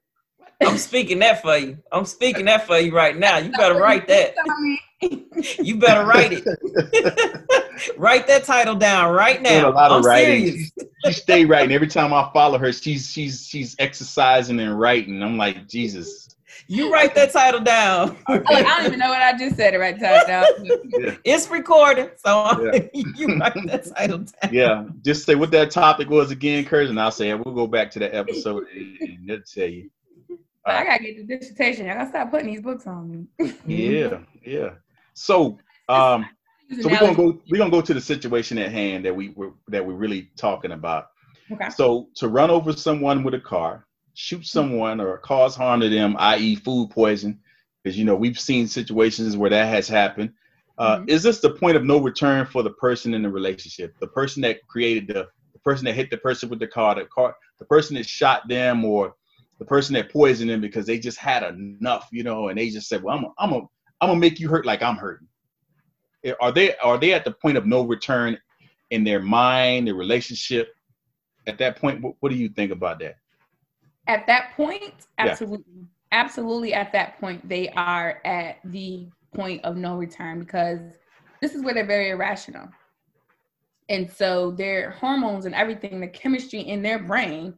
I'm speaking that for you. I'm speaking that for you right now. You better write that. You better write it. write that title down right Doing now. a lot of I'm writing. serious. She stay writing. Every time I follow her, she's she's she's exercising and writing. I'm like, Jesus. You write that title down. I don't even know what I just said Write right time now. It's recorded, so Yeah. you write that title down. Yeah. Just say what that topic was again, Kurt, and I'll say it. we'll go back to that episode and, and they'll tell you. I gotta get the dissertation. I gotta stop putting these books on me. Yeah, yeah. So um so we're gonna go we're gonna go to the situation at hand that we were that we're really talking about. Okay. So to run over someone with a car, shoot someone or cause harm to them, i.e., food poison, because you know we've seen situations where that has happened. Uh, Mhm. Is this the point of no return for the person in the relationship? The person that created the, the person that hit the person with the car, the car, the person that shot them, or the person that poisoned them because they just had enough, you know, and they just said, "Well, I'm, a, I'm, a, I'm gonna make you hurt like I'm hurting." Eh, Are they are they at the point of no return in their mind, their relationship? At that point, what, what do you think about that? At that point, Yeah. absolutely. Absolutely at that point, they are at the point of no return because this is where they're very irrational. And so their hormones and everything, the chemistry in their brain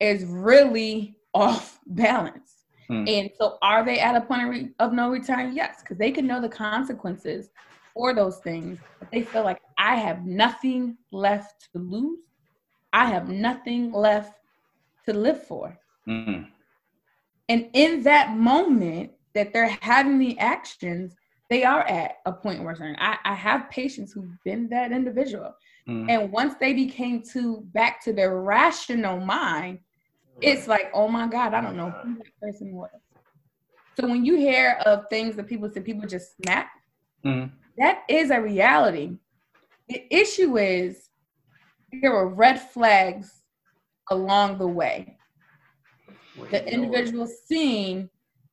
is really off balance. Hmm. And so are they at a point of, re- of no return? Yes, because they can know the consequences for those things. But they feel like I have nothing left to lose. I have nothing left to live for. Mm, And in that moment that they're having the actions, they are at a point where certain. I, I have patients who've been that individual. mm, And once they became to back to their rational mind, it's like, oh my God, I don't know who that person was. So when you hear of things that people say people just snap, mm, that is a reality. The issue is there were red flags along the way. The individual seeing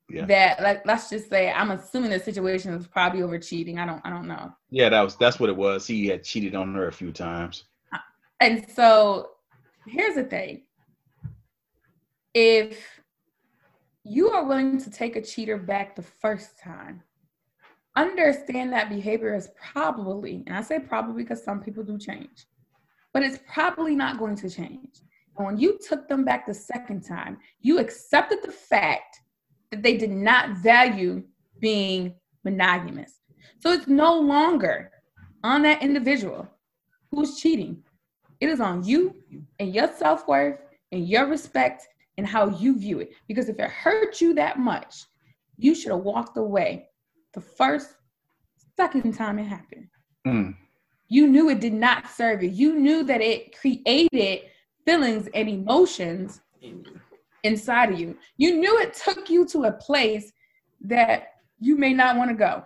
Yeah. that, like, let's just say, I'm assuming the situation was probably over cheating. I don't, I don't know. yeah, that was that's what it was. He had cheated on her a few times. And so here's the thing. If you are willing to take a cheater back the first time, understand that behavior is probably, and I say probably because some people do change, but it's probably not going to change. And when you took them back the second time, you accepted the fact that they did not value being monogamous. So it's no longer on that individual who's cheating. It is on you and your self worth and your respect and how you view it. Because if it hurt you that much, you should have walked away the first, second time it happened. Mm, You knew it did not serve you. You knew that it created feelings and emotions inside of you. You knew it took you to a place that you may not want to go.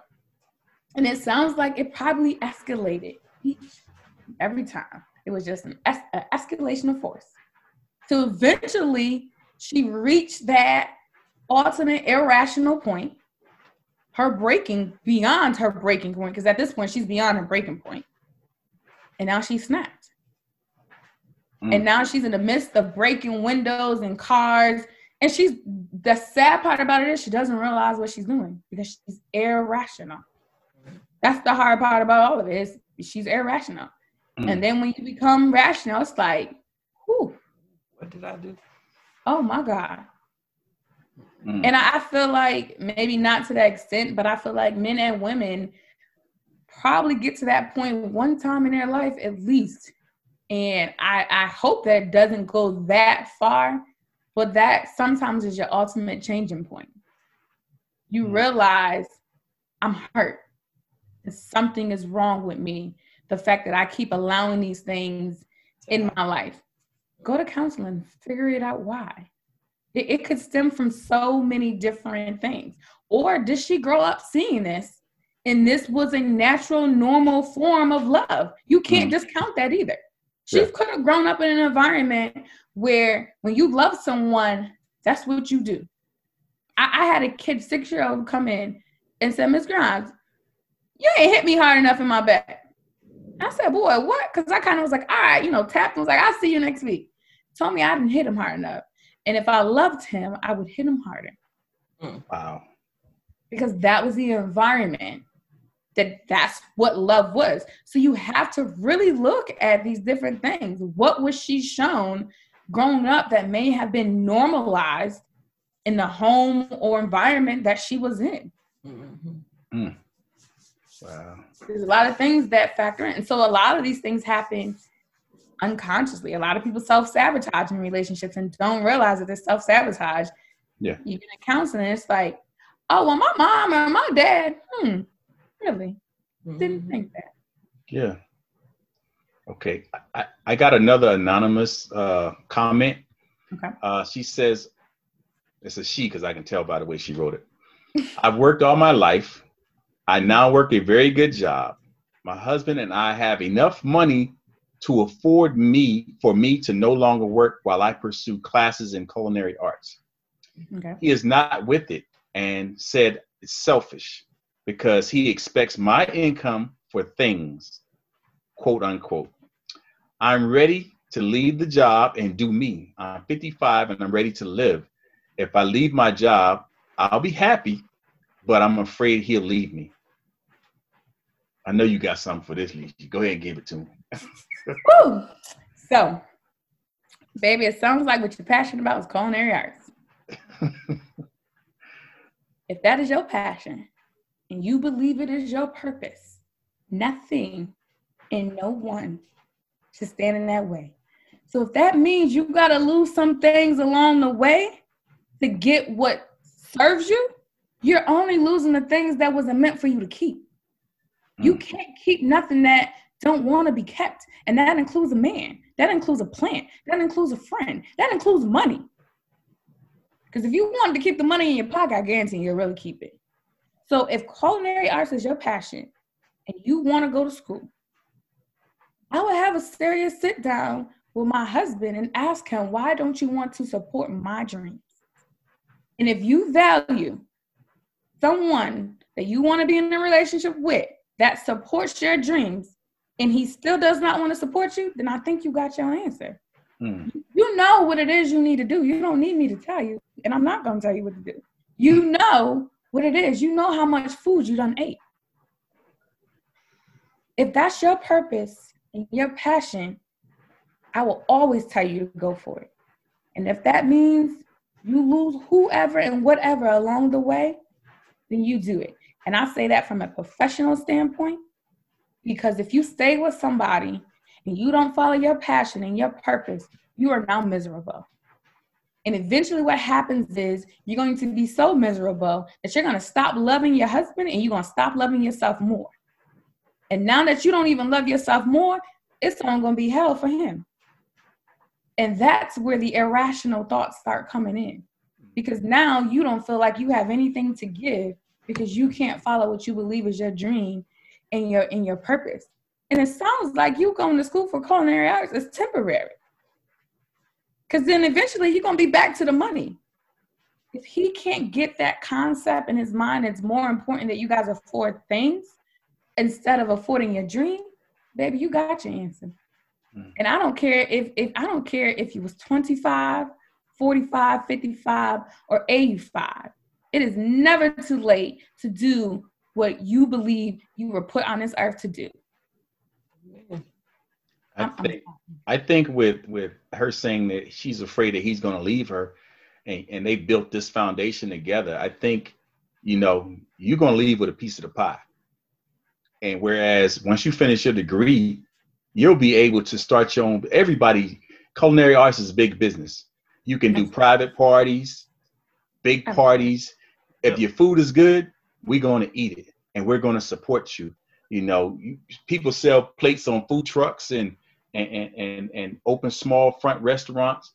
And it sounds like it probably escalated each every time. It was just an, es- an escalation of force. So eventually, she reached that ultimate irrational point, her breaking beyond her breaking point, because at this point, she's beyond her breaking point. And now she snapped. mm. And now she's in the midst of breaking windows and cars. And she's the sad part about it is she doesn't realize what she's doing because she's irrational. That's the hard part about all of it is she's irrational. Mm. And then when you become rational, it's like, whew, What did I do? Oh my God. Mm. And I I feel like maybe not to that extent, but I feel like men and women probably get to that point one time in their life at least. And I, I hope that doesn't go that far, but that sometimes is your ultimate changing point. You mm-hmm. realize I'm hurt. Something is wrong with me. The fact that I keep allowing these things in my life. Go to counseling, figure it out why. It, it could stem from so many different things. Or did she grow up seeing this and this was a natural, normal form of love? You can't mm. discount that either. She yeah. could have grown up in an environment where when you love someone, that's what you do. I, I had a kid, six year old, come in and said, Miss Grimes, you ain't hit me hard enough in my back. I said, boy, what? Because I kind of was like, all right, you know, tapped and was like, I'll see you next week. Told me I didn't hit him hard enough. And if I loved him, I would hit him harder. Hmm. Wow. Because that was the environment that that's what love was. So you have to really look at these different things. What was she shown growing up that may have been normalized in the home or environment that she was in? Mm-hmm. Mm. Wow. There's a lot of things that factor in. And so a lot of these things happen unconsciously. A lot of people self sabotage in relationships and don't realize that they're self sabotage. Yeah. Even in counseling, it's like, oh, well, my mom or my dad, hmm, really? Mm-hmm. Didn't think that. Yeah. Okay. I, I got another anonymous uh, comment. Okay. Uh, she says, it's a she because I can tell by the way she wrote it. I've worked all my life. I now work a very good job. My husband and I have enough money to afford me for me to no longer work while I pursue classes in culinary arts. Okay. He is not with it and said it's selfish because he expects my income for things, quote unquote. I'm ready to leave the job and do me. I'm 55 and I'm ready to live. If I leave my job, I'll be happy, but I'm afraid he'll leave me. I know you got something for this, Lee. Go ahead and give it to me. Woo! So, baby, it sounds like what you're passionate about is culinary arts. if that is your passion and you believe it is your purpose, nothing and no one should stand in that way. So, if that means you got to lose some things along the way to get what serves you, you're only losing the things that wasn't meant for you to keep. You mm. can't keep nothing that don't want to be kept. And that includes a man. That includes a plant. That includes a friend. That includes money. Because if you wanted to keep the money in your pocket, I guarantee you'll really keep it. So if culinary arts is your passion and you want to go to school, I would have a serious sit down with my husband and ask him, why don't you want to support my dreams? And if you value someone that you want to be in a relationship with that supports your dreams and he still does not want to support you, then I think you got your answer. Hmm. You know what it is you need to do. You don't need me to tell you, and I'm not going to tell you what to do. You know what it is. You know how much food you done ate. If that's your purpose and your passion, I will always tell you to go for it. And if that means you lose whoever and whatever along the way, then you do it. And I say that from a professional standpoint because if you stay with somebody and you don't follow your passion and your purpose, you are now miserable. And eventually, what happens is you're going to be so miserable that you're going to stop loving your husband and you're going to stop loving yourself more. And now that you don't even love yourself more, it's only going to be hell for him. And that's where the irrational thoughts start coming in because now you don't feel like you have anything to give because you can't follow what you believe is your dream and your and your purpose. And it sounds like you going to school for culinary arts is temporary. Cause then eventually you're gonna be back to the money. If he can't get that concept in his mind, it's more important that you guys afford things instead of affording your dream, baby, you got your answer. Mm. And I don't care if if I don't care if you was 25, 45, 55, or 85. It is never too late to do what you believe you were put on this earth to do. I think, I think with with her saying that she's afraid that he's going to leave her, and, and they built this foundation together. I think, you know, you're going to leave with a piece of the pie, And whereas once you finish your degree, you'll be able to start your own. Everybody, culinary arts is big business. You can do private parties, big parties. If your food is good, we're going to eat it and we're going to support you. You know, you, people sell plates on food trucks and, and, and, and open small front restaurants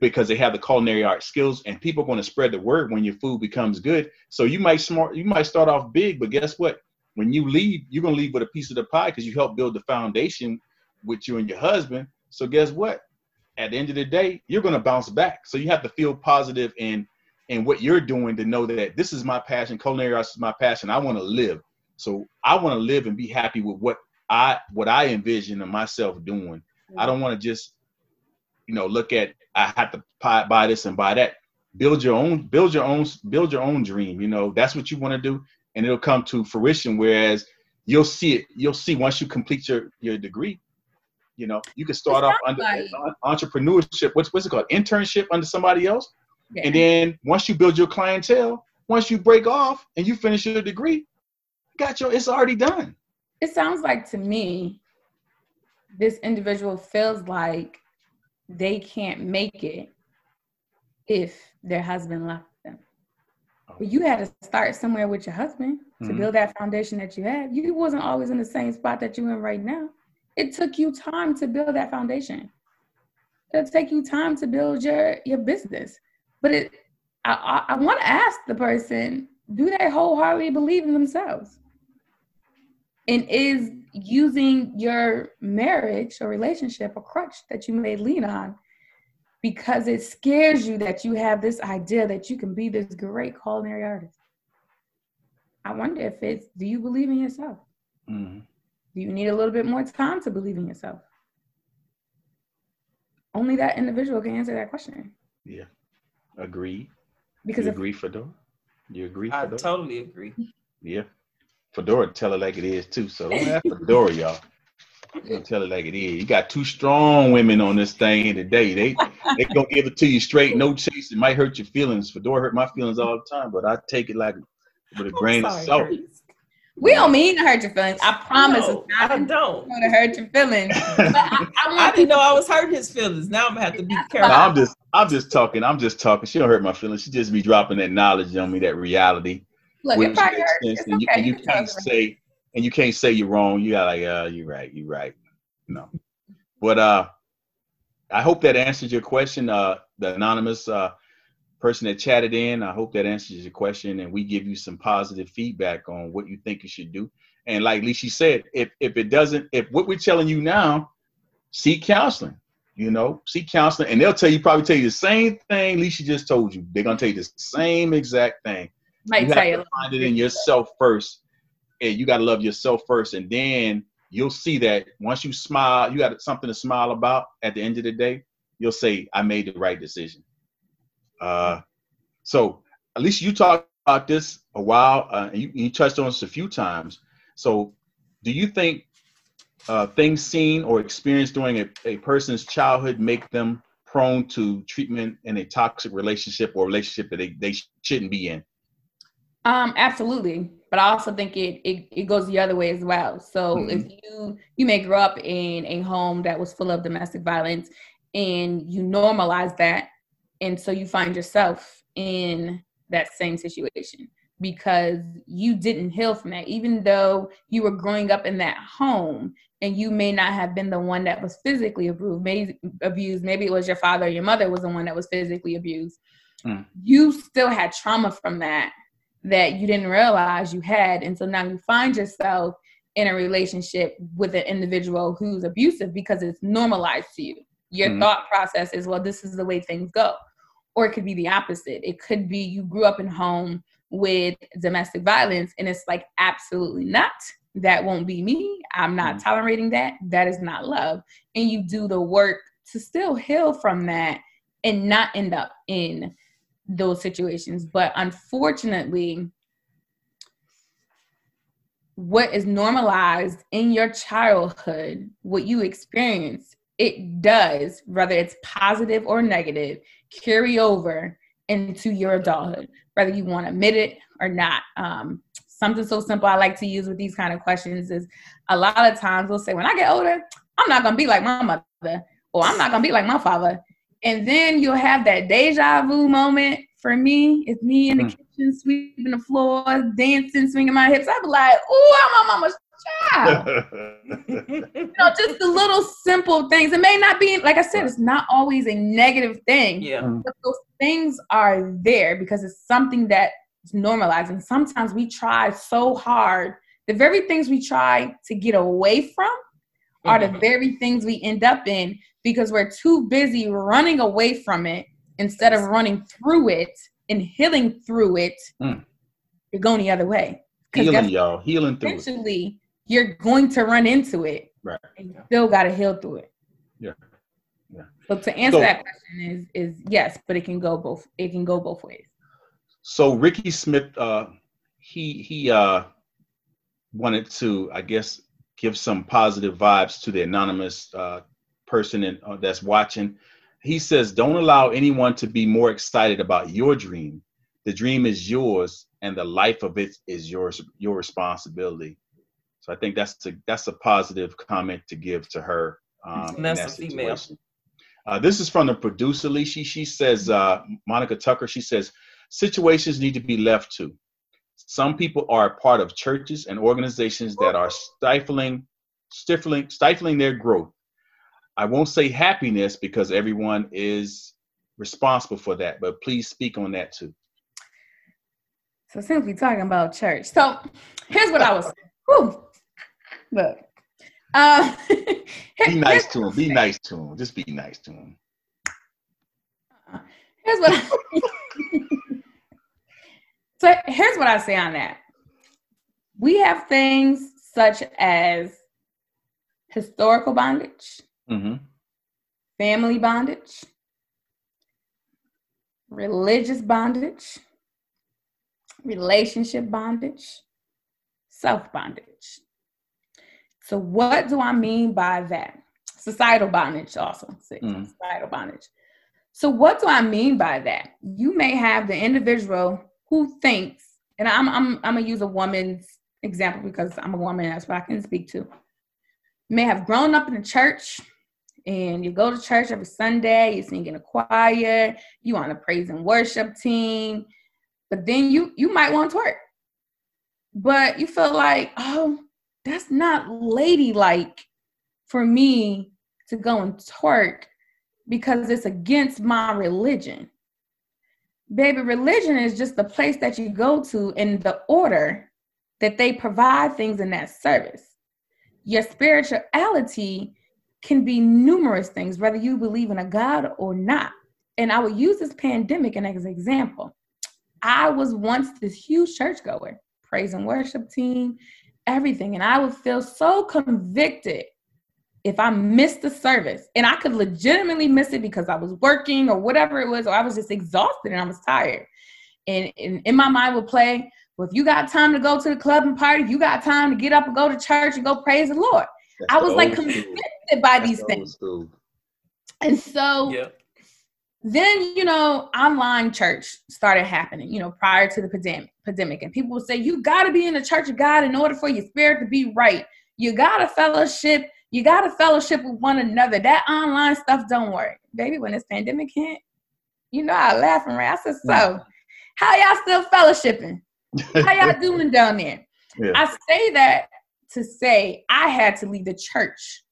because they have the culinary art skills and people are going to spread the word when your food becomes good. So you might smart, you might start off big, but guess what? When you leave, you're going to leave with a piece of the pie because you helped build the foundation with you and your husband. So guess what? At the end of the day, you're going to bounce back. So you have to feel positive in in what you're doing to know that this is my passion. Culinary arts is my passion. I want to live. So I want to live and be happy with what I what I envision of myself doing. I don't want to just, you know, look at I have to buy, buy this and buy that. Build your own, build your own, build your own dream. You know, that's what you want to do, and it'll come to fruition. Whereas you'll see it, you'll see once you complete your your degree. You know, you can start off under like, entrepreneurship. What's what's it called? Internship under somebody else, yeah. and then once you build your clientele, once you break off and you finish your degree, got your it's already done. It sounds like to me, this individual feels like they can't make it if their husband left them. But you had to start somewhere with your husband to mm-hmm. build that foundation that you had. You wasn't always in the same spot that you're in right now. It took you time to build that foundation. It'll take you time to build your your business. But it I, I, I want to ask the person, do they wholeheartedly believe in themselves? And is using your marriage or relationship a crutch that you may lean on because it scares you that you have this idea that you can be this great culinary artist. I wonder if it's do you believe in yourself? Mm-hmm. Do you need a little bit more time to believe in yourself? Only that individual can answer that question. Yeah, agree. Because you agree, Fedora. You agree? I totally agree. Yeah. Fedora tell it like it is too. So don't ask Fedora, y'all. Don't tell it like it is. You got two strong women on this thing today. They they gonna give it to you straight, no chase. It might hurt your feelings. Fedora hurt my feelings all the time, but I take it like with a grain of salt. We don't mean to hurt your feelings. I promise. No, I don't. Want to hurt your feelings. I, I, I, didn't know I was hurting his feelings. Now I'm gonna have to be careful. No, I'm just, I'm just talking. I'm just talking. She don't hurt my feelings. She just be dropping that knowledge on me, that reality. Look, which makes sense. And, okay. you, and you can't say and you can't say you're wrong. You got like, uh, you're right, you're right. No. But uh I hope that answers your question. Uh the anonymous uh person that chatted in, I hope that answers your question and we give you some positive feedback on what you think you should do. And like Leishy said, if if it doesn't, if what we're telling you now, seek counseling. You know, seek counseling, and they'll tell you probably tell you the same thing Leishy just told you. They're gonna tell you the same exact thing. Might you have to find it in yourself first, and you got to love yourself first, and then you'll see that once you smile, you got something to smile about. At the end of the day, you'll say, "I made the right decision." Uh, so at least you talked about this a while, uh, and you, you touched on this a few times. So, do you think uh, things seen or experienced during a, a person's childhood make them prone to treatment in a toxic relationship or relationship that they, they shouldn't be in? Um, absolutely. But I also think it, it, it goes the other way as well. So mm-hmm. if you you may grow up in a home that was full of domestic violence and you normalize that and so you find yourself in that same situation because you didn't heal from that even though you were growing up in that home and you may not have been the one that was physically abused maybe abused maybe it was your father or your mother was the one that was physically abused mm. you still had trauma from that that you didn't realize you had. And so now you find yourself in a relationship with an individual who's abusive because it's normalized to you. Your mm-hmm. thought process is, well, this is the way things go. Or it could be the opposite. It could be you grew up in home with domestic violence and it's like, absolutely not. That won't be me. I'm not mm-hmm. tolerating that. That is not love. And you do the work to still heal from that and not end up in those situations. But unfortunately, what is normalized in your childhood, what you experience, it does, whether it's positive or negative, carry over into your adulthood, whether you want to admit it or not. Um, something so simple I like to use with these kind of questions is a lot of times we'll say, when I get older, I'm not gonna be like my mother, or I'm not gonna be like my father. And then you'll have that deja vu moment. For me, it's me in the mm. kitchen sweeping the floor, dancing, swinging my hips. I'd be like, "Oh, I'm my mama's child." you know, just the little simple things. It may not be, like I said, it's not always a negative thing. Yeah. But those things are there because it's something that is normalized. And sometimes we try so hard. The very things we try to get away from are the mm-hmm. very things we end up in because we're too busy running away from it instead of running through it and healing through it. Mm. You're going the other way. Healing, y'all. Healing through eventually, it. You're going to run into it. Right. And you still got to heal through it. Yeah. Yeah. So to answer so, that question is is yes, but it can go both. It can go both ways. So Ricky Smith, uh, he he uh, wanted to, I guess, give some positive vibes to the anonymous uh, person in, uh, that's watching. He says, Don't allow anyone to be more excited about your dream. The dream is yours, and the life of it is yours, your responsibility. So I think that's a, that's a positive comment to give to her. Um, and that's that a female. Uh, this is from the producer, Lee. She, she says, uh, Monica Tucker, she says, situations need to be left to. Some people are part of churches and organizations that are stifling, stifling, stifling their growth. I won't say happiness because everyone is responsible for that, but please speak on that too. So since we're talking about church, so here's what I was. Whew, look, uh, be nice to him. Be nice to him. Just be nice to him. Here's what. I, so here's what I say on that. We have things such as historical bondage, mm-hmm. family bondage, religious bondage, relationship bondage, self bondage. So, what do I mean by that? Societal bondage, also. Mm. Societal bondage. So, what do I mean by that? You may have the individual who thinks, and I'm I'm I'm gonna use a woman's example because I'm a woman, that's what I can speak to. You may have grown up in the church and you go to church every Sunday, you sing in a choir, you on a praise and worship team, but then you you might want to work. But you feel like, oh, that's not ladylike for me to go and twerk because it's against my religion. Baby, religion is just the place that you go to in the order that they provide things in that service. Your spirituality can be numerous things, whether you believe in a God or not. And I would use this pandemic as an example. I was once this huge churchgoer, praise and worship team, everything. And I would feel so convicted if I missed the service. And I could legitimately miss it because I was working or whatever it was, or I was just exhausted and I was tired. And, and in my mind would play, well, if you got time to go to the club and party, you got time to get up and go to church and go praise the Lord. That's I was like convicted by That's these things. And so yeah. Then, you know, online church started happening, you know, prior to the pandemic, pandemic. And people would say, you got to be in the church of God in order for your spirit to be right. You got to fellowship. You got to fellowship with one another. That online stuff don't work. Baby, when this pandemic hit, you know, I laugh and I said, so how y'all still fellowshipping? How y'all doing down there? Yeah. I say that to say I had to leave the church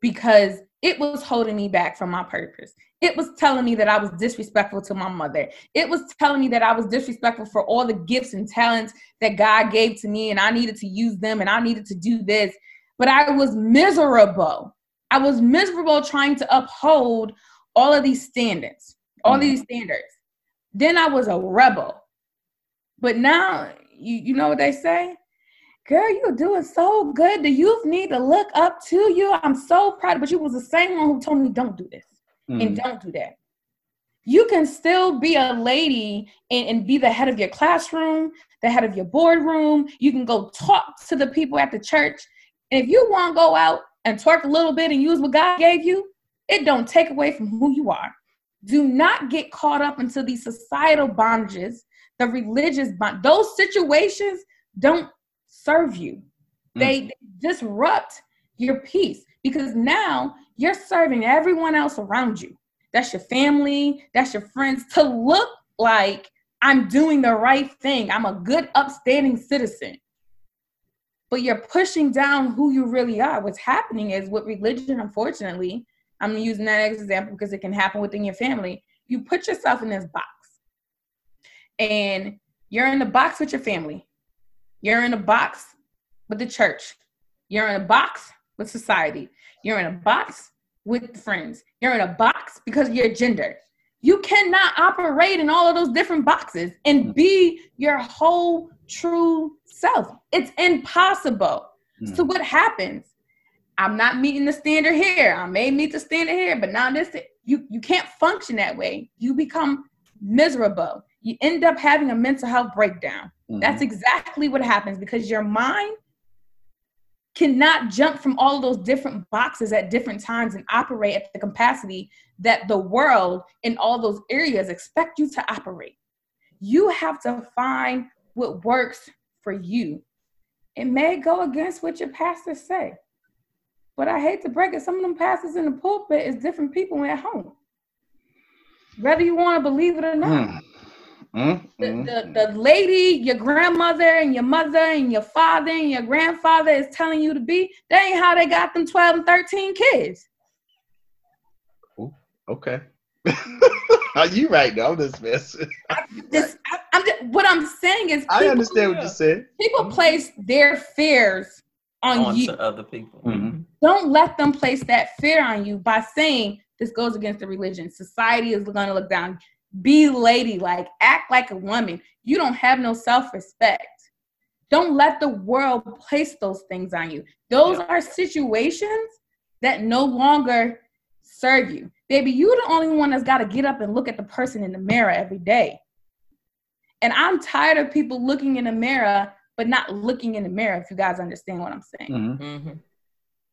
because it was holding me back from my purpose. It was telling me that I was disrespectful to my mother. It was telling me that I was disrespectful for all the gifts and talents that God gave to me, and I needed to use them and I needed to do this. But I was miserable. I was miserable trying to uphold all of these standards, all mm. these standards. Then I was a rebel. But now, you, you know what they say? Girl, you're doing so good. The youth need to look up to you. I'm so proud. But you was the same one who told me don't do this mm. and don't do that. You can still be a lady and, and be the head of your classroom, the head of your boardroom. You can go talk to the people at the church. And if you want to go out and twerk a little bit and use what God gave you, it don't take away from who you are. Do not get caught up into these societal bondages the religious bond. Those situations don't serve you. Mm. They disrupt your peace because now you're serving everyone else around you. That's your family, that's your friends to look like I'm doing the right thing. I'm a good, upstanding citizen. But you're pushing down who you really are. What's happening is with religion, unfortunately, I'm using that example because it can happen within your family. You put yourself in this box. And you're in the box with your family. You're in a box with the church. You're in a box with society. You're in a box with friends. You're in a box because you're gender. You cannot operate in all of those different boxes and mm. be your whole true self. It's impossible. Mm. So what happens? I'm not meeting the standard here. I may meet the standard here, but now this you you can't function that way. You become miserable. You end up having a mental health breakdown. Mm-hmm. That's exactly what happens because your mind cannot jump from all those different boxes at different times and operate at the capacity that the world in all those areas expect you to operate. You have to find what works for you. It may go against what your pastors say, but I hate to break it. Some of them pastors in the pulpit is different people at home, whether you want to believe it or not. Hmm. Mm-hmm. The, the, the lady, your grandmother and your mother and your father and your grandfather is telling you to be, that ain't how they got them 12 and 13 kids. Ooh, okay. Are you right now? I'm just messing. Just, I, I'm just, what I'm saying is, people, I understand what you said. People place their fears on Onto you. other people. Mm-hmm. Don't let them place that fear on you by saying this goes against the religion. Society is going to look down. Be ladylike, act like a woman. You don't have no self respect. Don't let the world place those things on you. Those yeah. are situations that no longer serve you. Baby, you're the only one that's got to get up and look at the person in the mirror every day. And I'm tired of people looking in the mirror, but not looking in the mirror, if you guys understand what I'm saying. Mm-hmm. mm-hmm.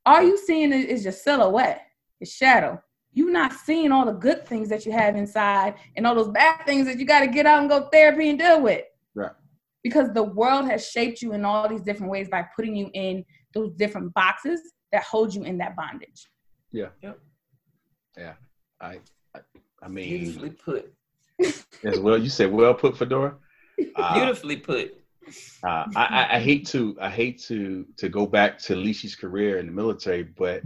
All you seeing is, is your silhouette, your shadow you're not seeing all the good things that you have inside and all those bad things that you got to get out and go therapy and deal with. Right. Because the world has shaped you in all these different ways by putting you in those different boxes that hold you in that bondage. Yeah. Yep. Yeah. I, I, I mean, beautifully put. as well, you said well put, Fedora. Uh, beautifully put. Uh, I, I, hate to I hate to to go back to Leishy's career in the military, but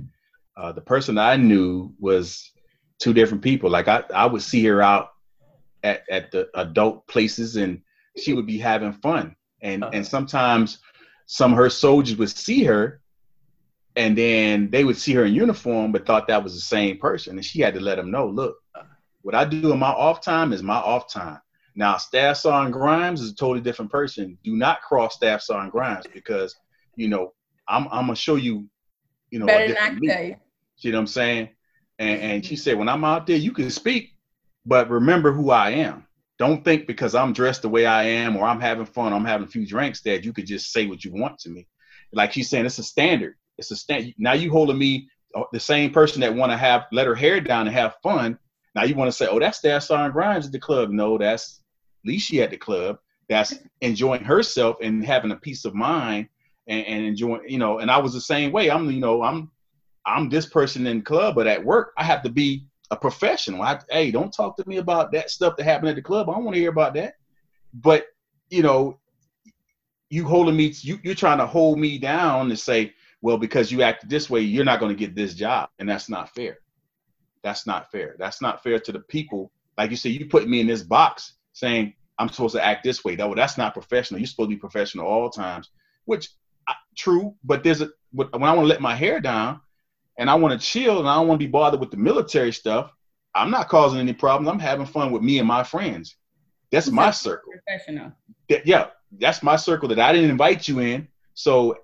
uh, the person I knew was two different people. Like I, I would see her out at, at the adult places and she would be having fun. And, uh-huh. and sometimes some of her soldiers would see her and then they would see her in uniform, but thought that was the same person. And she had to let them know, look, what I do in my off time is my off time. Now, Staff Sergeant Grimes is a totally different person. Do not cross Staff Sergeant Grimes because, you know, I'm, I'm gonna show you, you know, better not tell you. Know what I'm saying? And, and she said, when I'm out there, you can speak, but remember who I am. Don't think because I'm dressed the way I am or I'm having fun, I'm having a few drinks that you could just say what you want to me. Like she's saying, it's a standard. It's a stand. Now you holding me uh, the same person that want to have let her hair down and have fun. Now you want to say, oh, that's Sergeant Grimes at the club. No, that's Leishy at the club. That's enjoying herself and having a peace of mind and, and enjoying, you know. And I was the same way. I'm, you know, I'm I'm this person in club, but at work, I have to be a professional. I, hey, don't talk to me about that stuff that happened at the club. I don't want to hear about that. But you know, you holding me, you, you're trying to hold me down and say, well, because you acted this way, you're not going to get this job, and that's not fair. That's not fair. That's not fair to the people. Like you said, you put me in this box saying I'm supposed to act this way. That well, that's not professional. You're supposed to be professional all times, which true. But there's a when I want to let my hair down, and I want to chill and I don't want to be bothered with the military stuff, I'm not causing any problems. I'm having fun with me and my friends. That's my circle. Professional. That, yeah, that's my circle that I didn't invite you in. So,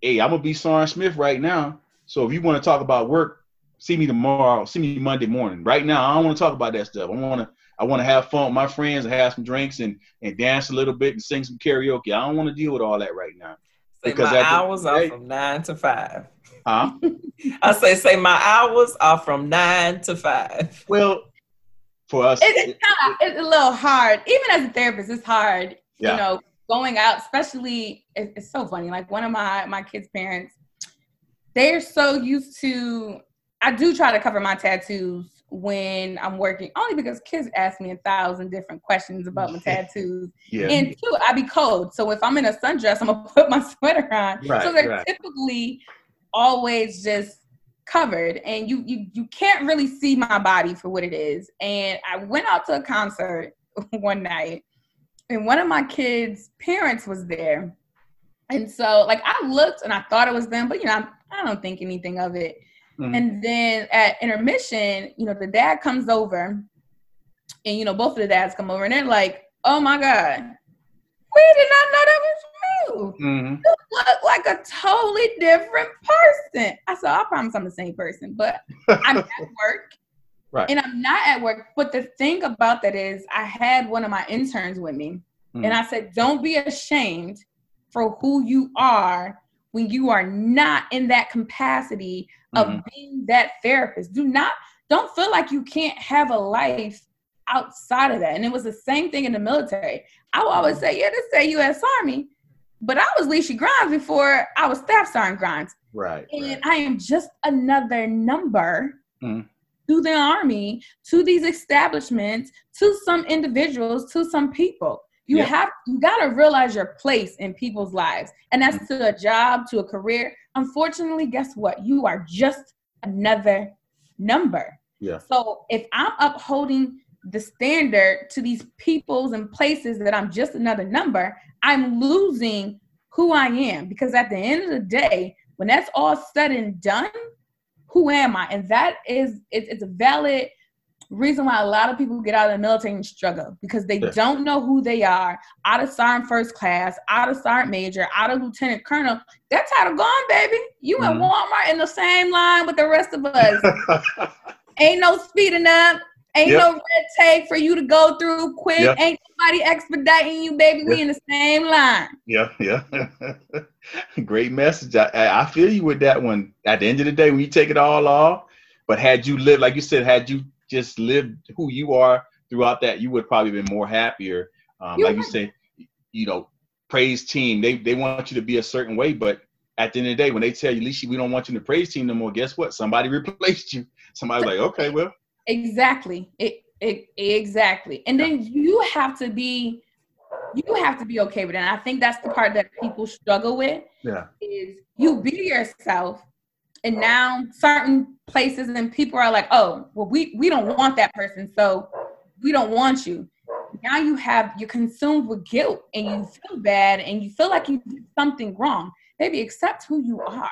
hey, I'm gonna be Soren Smith right now. So if you want to talk about work, see me tomorrow. See me Monday morning. Right now, I don't want to talk about that stuff. I want to. I want to have fun with my friends and have some drinks and, and dance a little bit and sing some karaoke. I don't want to deal with all that right now. Say because my hours are from nine to five. Huh? I say, say my hours are from nine to five. Well, for us, it's, it, kind of, it's a little hard. Even as a therapist, it's hard. Yeah. You know, going out, especially it, it's so funny. Like one of my my kids' parents, they're so used to. I do try to cover my tattoos when I'm working, only because kids ask me a thousand different questions about my tattoos. yeah. And two, I be cold. So if I'm in a sundress, I'm gonna put my sweater on. Right, so they're right. typically always just covered and you you you can't really see my body for what it is. And I went out to a concert one night and one of my kids' parents was there. And so like I looked and I thought it was them, but you know, I, I don't think anything of it. Mhm. And then at intermission, you know, the dad comes over, and you know, both of the dads come over, and they're like, "Oh my god, we did not know that was you. Mhm. You look like a totally different person." I said, "I promise I'm the same person, but I'm at work." Right. And I'm not at work. But the thing about that is, I had one of my interns with me, Mhm. and I said, Don't be ashamed for who you are when you are not in that capacity of Mhm. being that therapist. Do not, don't feel like you can't have a life outside of that. And it was the same thing in the military. I will always say, Yeah, this say U.S. Army, but I was Leisha Grimes before I was Staff Sergeant Grimes. Right. And right. I am just another number Mhm. to the army, to these establishments, to some individuals, to some people. You Yeah. have you gotta realize your place in people's lives. And that's to a job, to a career. Unfortunately, guess what? You are just another number. Yeah. So if I'm upholding the standard to these peoples and places that I'm just another number, I'm losing who I am because at the end of the day, when that's all said and done, who am I? And that is it, it's a valid reason why a lot of people get out of the military and struggle because they Yeah. don't know who they are. Out of sergeant first class, out of sergeant major, out of lieutenant colonel. That's how to gone, baby. You in Mhm. Walmart in the same line with the rest of us. Ain't no speeding up. Ain't Yep. no red tape for you to go through quick. Yep. Ain't nobody expediting you, baby. We in the same line. yeah. Yeah. Great message. I, I feel you with that one. At the end of the day, when you take it all off, but had you lived, like you said, had you just lived who you are throughout that, you would probably been more happier. Um, You like you would. say, you know, praise team. They they want you to be a certain way, but at the end of the day, when they tell you, Leishy, we don't want you in the praise team no more, guess what? Somebody replaced you. Somebody's like, okay, well, Exactly. It, it exactly. And then you have to be you have to be okay with it. And I think that's the part that people struggle with yeah, is you be yourself and now certain places and people are like, "Oh, well we we don't want that person, so we don't want you." Now you have you're consumed with guilt and you feel bad and you feel like you did something wrong. Baby, accept who you are.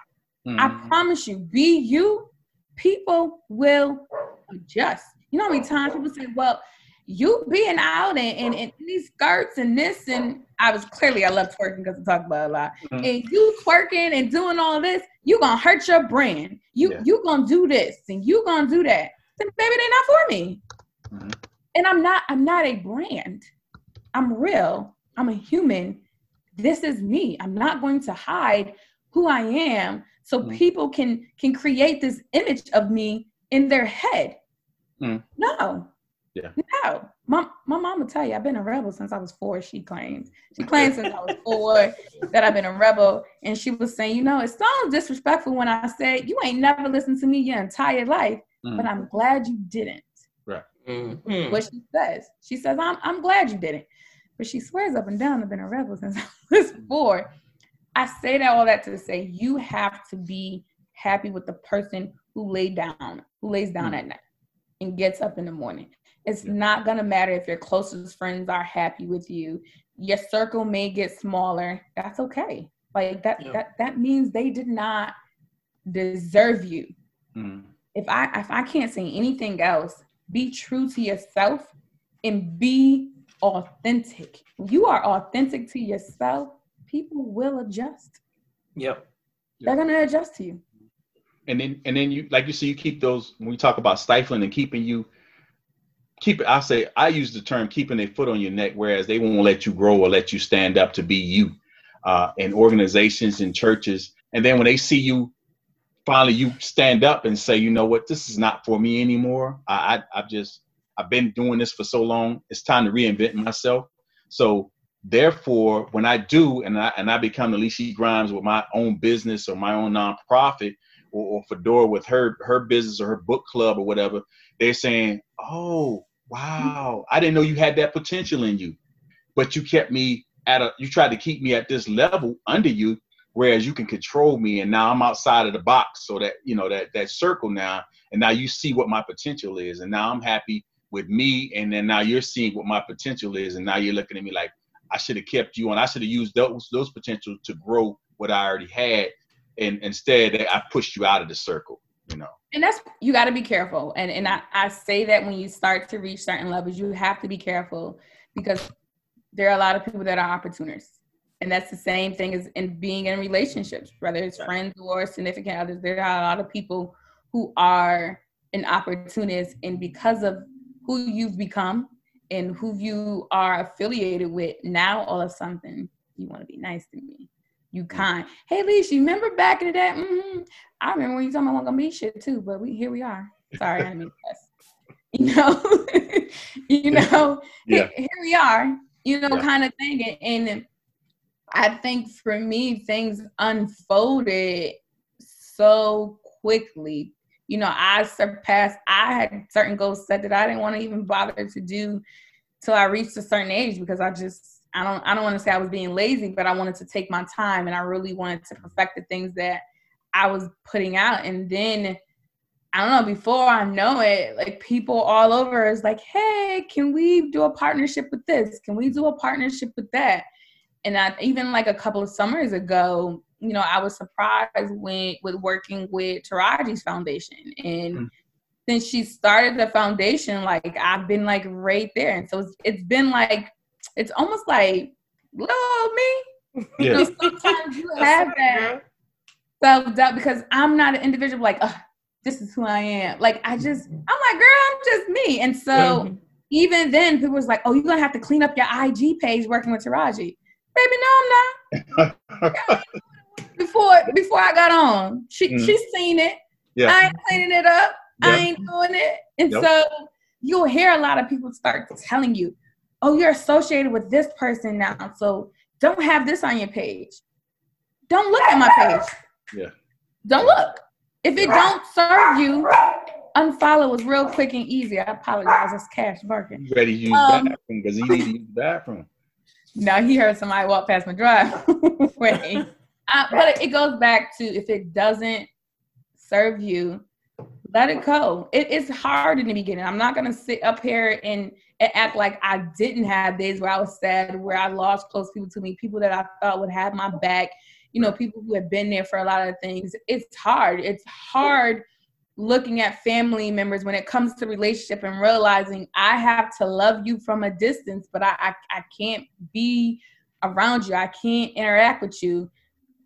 I Mhm. promise you, be you, people will adjust. You know how many times people say, Well, you being out and, and, and these skirts and this and I was clearly I love twerking because I talk about it a lot. Mhm. And you twerking and doing all this, you gonna hurt your brand. You Yeah. you gonna do this and you gonna do that. Then baby, they're not for me. Mhm. And I'm not I'm not a brand. I'm real. I'm a human. This is me. I'm not going to hide who I am so Mhm. people can can create this image of me in their head. Mm. No. Yeah. No. My my mom will tell you I've been a rebel since I was four, she claims. She claims since I was four that I've been a rebel. And she was saying, you know, it sounds disrespectful when I said you ain't never listened to me your entire life, Mhm. but I'm glad you didn't Mhm. what she says. She says, I'm, I'm glad you didn't But she swears up and down I've been a rebel since I was four. I say that all that to say you have to be happy with the person who laid down, who lays down Mm. at night and gets up in the morning. It's Yeah. not gonna matter if your closest friends are happy with you. Your circle may get smaller. That's okay. Like that Yeah. that that means they did not deserve you Mhm. if I if I can't say anything else, be true to yourself and be authentic. You are authentic to yourself, people will adjust. Yep. They're gonna adjust to you. and then and then you like you say you keep those when we talk about stifling and keeping you keep it i say i use the term keeping a foot on your neck whereas they won't let you grow or let you stand up to be you uh, in organizations and churches and then when they see you finally you stand up and say you know what this is not for me anymore i i, I just I've been doing this for so long. It's time to reinvent myself. So therefore, when I do, and I and I become Alicia Grimes with my own business or my own nonprofit, or, or Fedora with her her business or her book club or whatever, they're saying, "Oh, wow, I didn't know you had that potential in you, but you kept me at a. You tried to keep me at this level under you, whereas you can control me, and now I'm outside of the box, so that you know that that circle now, and now you see what my potential is, and now I'm happy with me, and then now you're seeing what my potential is, and now you're looking at me like I should have kept you on. I should have used those those potentials to grow what I already had, and instead I pushed you out of the circle. You know. And that's you got to be careful. And and I, I say that when you start to reach certain levels, you have to be careful because there are a lot of people that are opportunists. And that's the same thing as in being in relationships, whether it's friends or significant others. There are a lot of people who are an opportunist, and because of who you've become and who you are affiliated with, now all of something you want to be nice to me. You kind. Hey, Lisa, you remember back in the day? Mm-hmm. I remember when you told me I wasn't gonna be shit too, but we here we are. Sorry, I didn't You know, you know, yeah. here, here, we are. You know, yeah. kind of thing, and, and I think for me, things unfolded so quickly you know, I surpassed, I had certain goals set that I didn't want to even bother to do till I reached a certain age because I just, I don't, I don't want to say I was being lazy, but I wanted to take my time and I really wanted to perfect the things that I was putting out. And then, I don't know, before I know it, like people all over is like, hey, can we do a partnership with this? Can we do a partnership with that? And I, even like a couple of summers ago, you know, I was surprised when with working with Taraji's foundation. And mm. Since she started the foundation, like I've been like right there. And so it's, it's been like it's almost like love me. Yeah. You know, sometimes you have that self doubt because I'm not an individual like, this is who I am. Like I just, I'm like, girl, I'm just me. And so mm-hmm. even then, people was like, oh, you're gonna have to clean up your IG page working with Taraji. Baby, no, I'm not. before before I got on. She mm. she's seen it. Yeah. I ain't cleaning it up. I ain't doing it. And yep. so you'll hear a lot of people start telling you, oh, you're associated with this person now. So don't have this on your page. Don't look at my page. Yeah. Don't look. If it don't serve you, unfollow is real quick and easy. I apologize. It's Cash barking. You ready to use um, bathroom because you need to use the bathroom. No, he heard somebody walk past my driveway. Uh, but it goes back to if it doesn't serve you, let it go. It, it's hard in the beginning. I'm not gonna sit up here and, act like I didn't have days where I was sad, where I lost close people to me, people that I thought would have my back. You know, people who have been there for a lot of things. It's hard. It's hard looking at family members when it comes to relationship and realizing I have to love you from a distance, but I, I, I can't be around you. I can't interact with you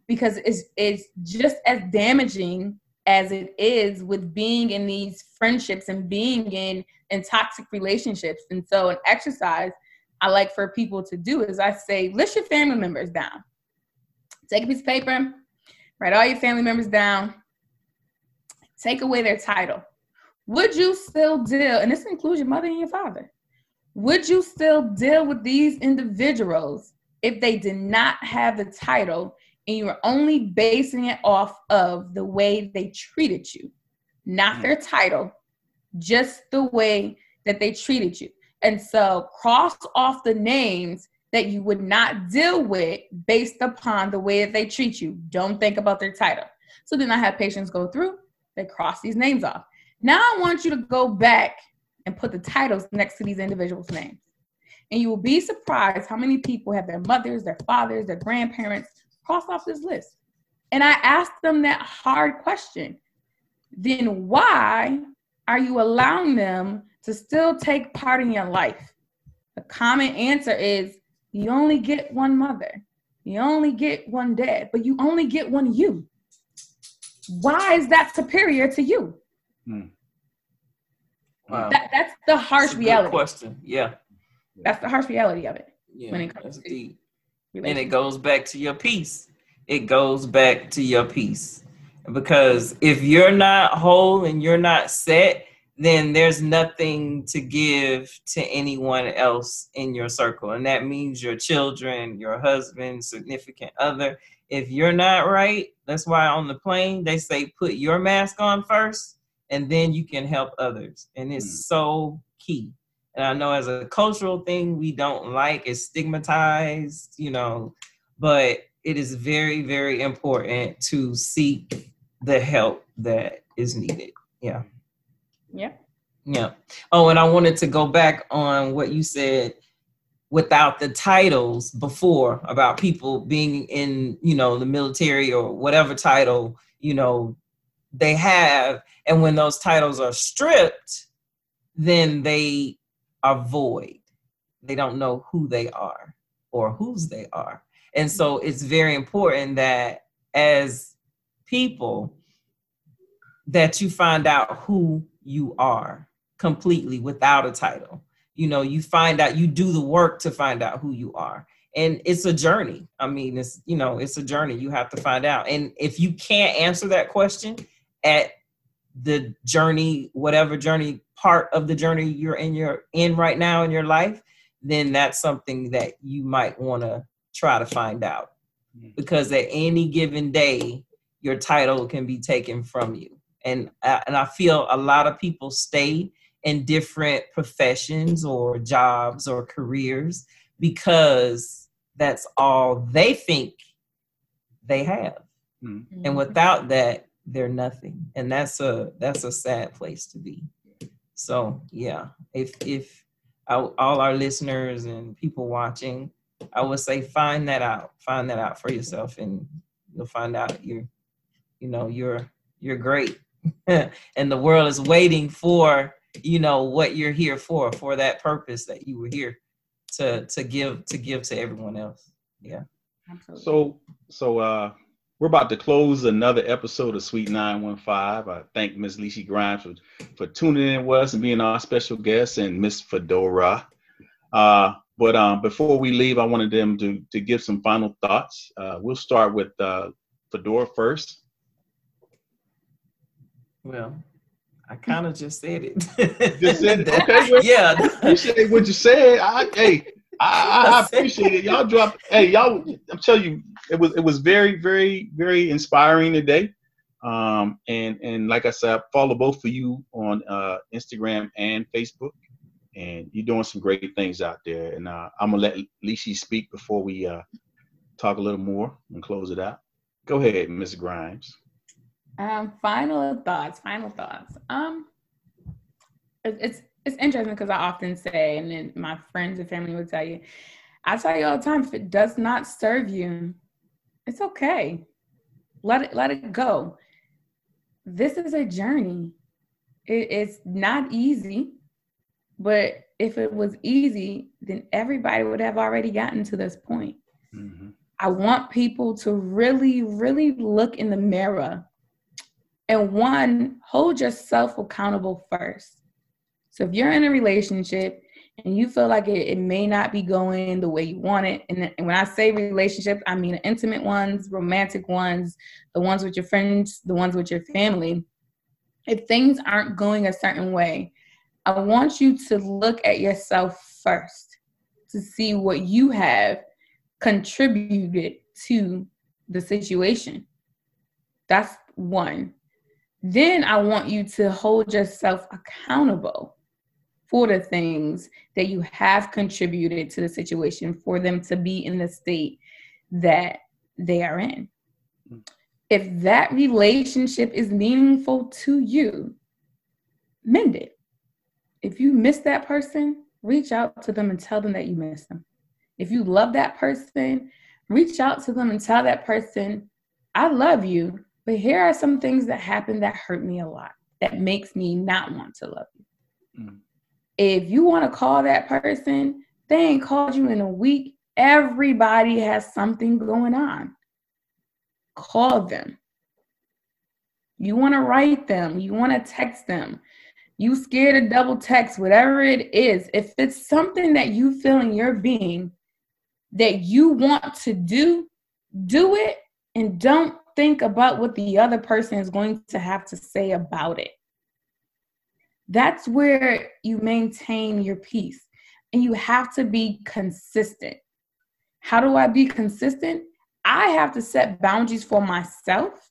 because it's it's just as damaging as it is with being in these friendships and being in in toxic relationships. And so an exercise I like for people to do is I say list your family members down. Take a piece of paper, write all your family members down, take away their title. Would you still deal, and this includes your mother and your father, would you still deal with these individuals if they did not have the title and you were only basing it off of the way they treated you, not mm. their title, just the way that they treated you. And so cross off the names that you would not deal with based upon the way that they treat you. Don't think about their title. So then I have patients go through, they cross these names off. Now I want you to go back and put the titles next to these individuals' names. And you will be surprised how many people have their mothers, their fathers, their grandparents cross off this list. And I asked them that hard question. Then why are you allowing them to still take part in your life? The common answer is you only get one mother, you only get one dad, but you only get one you. Why is that superior to you? Hmm. Wow. That, that's the harsh reality. question. Yeah. That's the harsh reality of it. Yeah, when it comes to deep and it goes back to your peace. It goes back to your peace. Because if you're not whole and you're not set, then there's nothing to give to anyone else in your circle. And that means your children, your husband, significant other. If you're not right, that's why on the plane they say put your mask on first and then you can help others. And it's mm. so key. And I know as a cultural thing, we don't like it's stigmatized, you know, but it is very, very important to seek the help that is needed. Yeah. Yeah. Yeah. Oh, and I wanted to go back on what you said without the titles before about people being in, you know, the military or whatever title, you know, they have. And when those titles are stripped, then they are void. They don't know who they are or whose they are. And so mm-hmm. it's very important that as people that you find out who you are completely without a title. You know, you find out, you do the work to find out who you are. And it's a journey. I mean, it's, you know, it's a journey. You have to find out. And if you can't answer that question at the journey, whatever journey part of the journey you're in your in right now in your life, then that's something that you might want to try to find out. Mm. Because at any given day, your title can be taken from you and uh, and I feel a lot of people stay in different professions or jobs or careers because that's all they think they have. Mm-hmm. And without that, they're nothing. And that's a that's a sad place to be. So yeah, if if all our listeners and people watching, I would say find that out. Find that out for yourself, and you'll find out you're, you know, you're you're great. and the world is waiting for you know what you're here for for that purpose that you were here to to give to give to everyone else yeah Absolutely. so so uh we're about to close another episode of Sweet 915. I thank Ms. Leishy Grimes for, for tuning in with us and being our special guest and Miss Fedora. Uh, but um, before we leave, I wanted them to, to give some final thoughts. Uh, we'll start with uh, Fedora first. Well, I kind of just said it. just said it. Okay. Well, yeah. You said what you said. I, hey, I, I, appreciate it. Y'all dropped. Hey, y'all. I'm telling you, it was it was very, very, very inspiring today. Um, and and like I said, I follow both of you on uh, Instagram and Facebook, and you're doing some great things out there. And uh, I'm gonna let Leishy speak before we uh, talk a little more and close it out. Go ahead, Ms. Grimes. Um, final thoughts. Final thoughts. Um, it, it's it's interesting because I often say, and then my friends and family would tell you, I tell you all the time, if it does not serve you, it's okay. Let it let it go. This is a journey. It, it's not easy, but if it was easy, then everybody would have already gotten to this point. Mm-hmm. I want people to really, really look in the mirror and one, hold yourself accountable first. So if you're in a relationship and you feel like it, it may not be going the way you want it, and, and when I say relationships, I mean intimate ones, romantic ones, the ones with your friends, the ones with your family. If things aren't going a certain way, I want you to look at yourself first to see what you have contributed to the situation. That's one. Then I want you to hold yourself accountable for the things that you have contributed to the situation for them to be in the state that they are in. If that relationship is meaningful to you, mend it. If you miss that person, reach out to them and tell them that you miss them. If you love that person, reach out to them and tell that person, I love you but here are some things that happened that hurt me a lot, that makes me not want to love you. Mm. If you want to call that person, they ain't called you in a week. Everybody has something going on. Call them. You want to write them, you want to text them. You scared to double text, whatever it is. If it's something that you feel in your being that you want to do, do it and don't think about what the other person is going to have to say about it. That's where you maintain your peace. And you have to be consistent. How do I be consistent? I have to set boundaries for myself,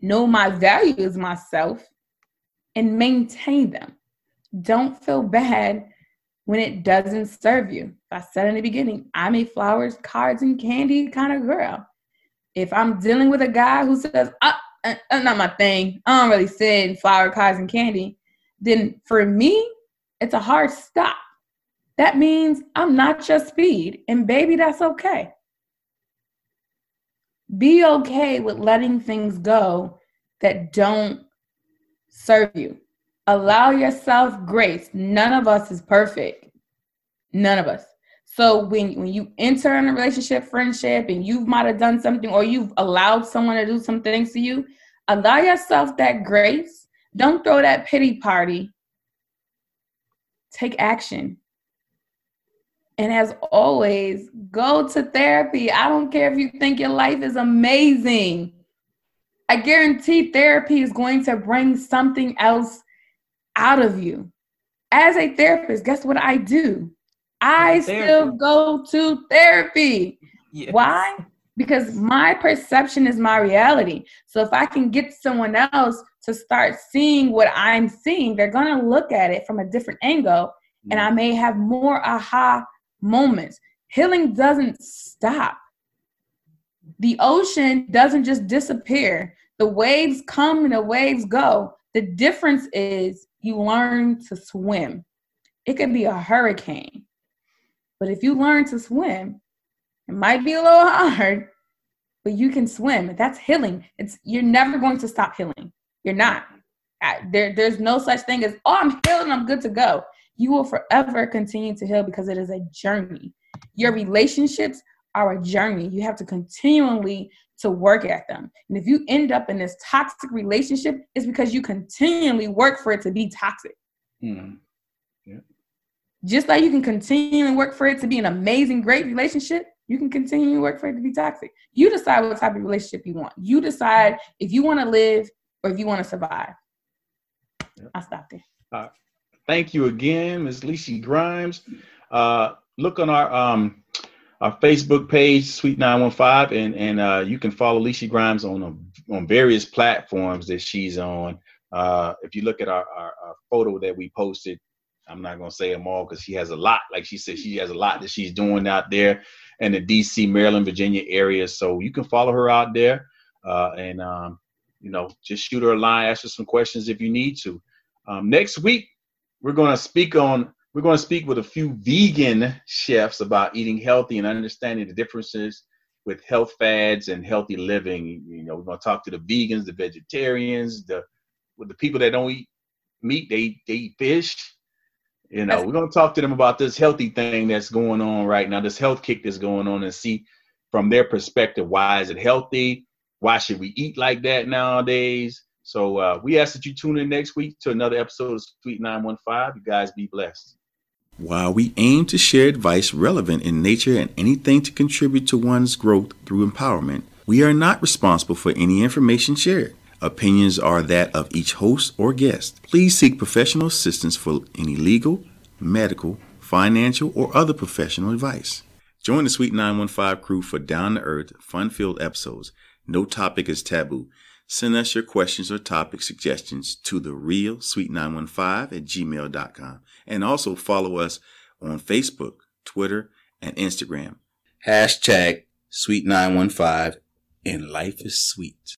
know my values myself, and maintain them. Don't feel bad when it doesn't serve you. I said in the beginning, I'm a flowers, cards, and candy kind of girl. If I'm dealing with a guy who says, ah, uh, uh, not my thing, I don't really send flower, cards, and candy, then for me, it's a hard stop. That means I'm not your speed. And baby, that's okay. Be okay with letting things go that don't serve you. Allow yourself grace. None of us is perfect. None of us. So when when you enter in a relationship, friendship, and you might have done something, or you've allowed someone to do some things to you, allow yourself that grace. Don't throw that pity party. Take action. And as always, go to therapy. I don't care if you think your life is amazing. I guarantee therapy is going to bring something else out of you. As a therapist, guess what I do? I still go to therapy. Yes. Why? Because my perception is my reality. So if I can get someone else to start seeing what I'm seeing, they're going to look at it from a different angle. And I mm. may have more aha moments. Healing doesn't stop. The ocean doesn't just disappear. The waves come and the waves go. The difference is you learn to swim. It could be a hurricane, but if you learn to swim, it might be a little hard, but you can swim. That's healing. It's you're never going to stop healing. You're not. There, there's no such thing as oh, I'm healed and I'm good to go you will forever continue to heal because it is a journey. Your relationships are a journey. You have to continually to work at them. And if you end up in this toxic relationship, it's because you continually work for it to be toxic. Mm-hmm. Yeah. Just like you can continually work for it to be an amazing, great relationship, you can continue to work for it to be toxic. You decide what type of relationship you want. You decide if you want to live or if you want to survive. Yep. I'll stop there. Uh, thank you again, Ms. Leishy Grimes. Uh, look on our um, our Facebook page, Sweet 915, and and uh, you can follow Leishy Grimes on uh, on various platforms that she's on. Uh, if you look at our, our, our, photo that we posted, I'm not gonna say them all because she has a lot. Like she said, she has a lot that she's doing out there in the D.C., Maryland, Virginia area. So you can follow her out there, uh, and um, you know, just shoot her a line, ask her some questions if you need to. Um, next week, we're going to speak on we're going to speak with a few vegan chefs about eating healthy and understanding the differences with health fads and healthy living. You know, we're going to talk to the vegans, the vegetarians, the with the people that don't eat meat, they they eat fish. You know, we're going to talk to them about this healthy thing that's going on right now, this health kick that's going on, and see from their perspective why is it healthy? Why should we eat like that nowadays? So uh, we ask that you tune in next week to another episode of Sweet 915. You guys be blessed. While we aim to share advice relevant in nature and anything to contribute to one's growth through empowerment, we are not responsible for any information shared. Opinions are that of each host or guest. Please seek professional assistance for any legal, medical, financial, or other professional advice. Join the Sweet 915 crew for down to earth, fun filled episodes. No topic is taboo. Send us your questions or topic suggestions to the real sweet915 at gmail.com. And also follow us on Facebook, Twitter, and Instagram. Hashtag sweet915 and life is sweet.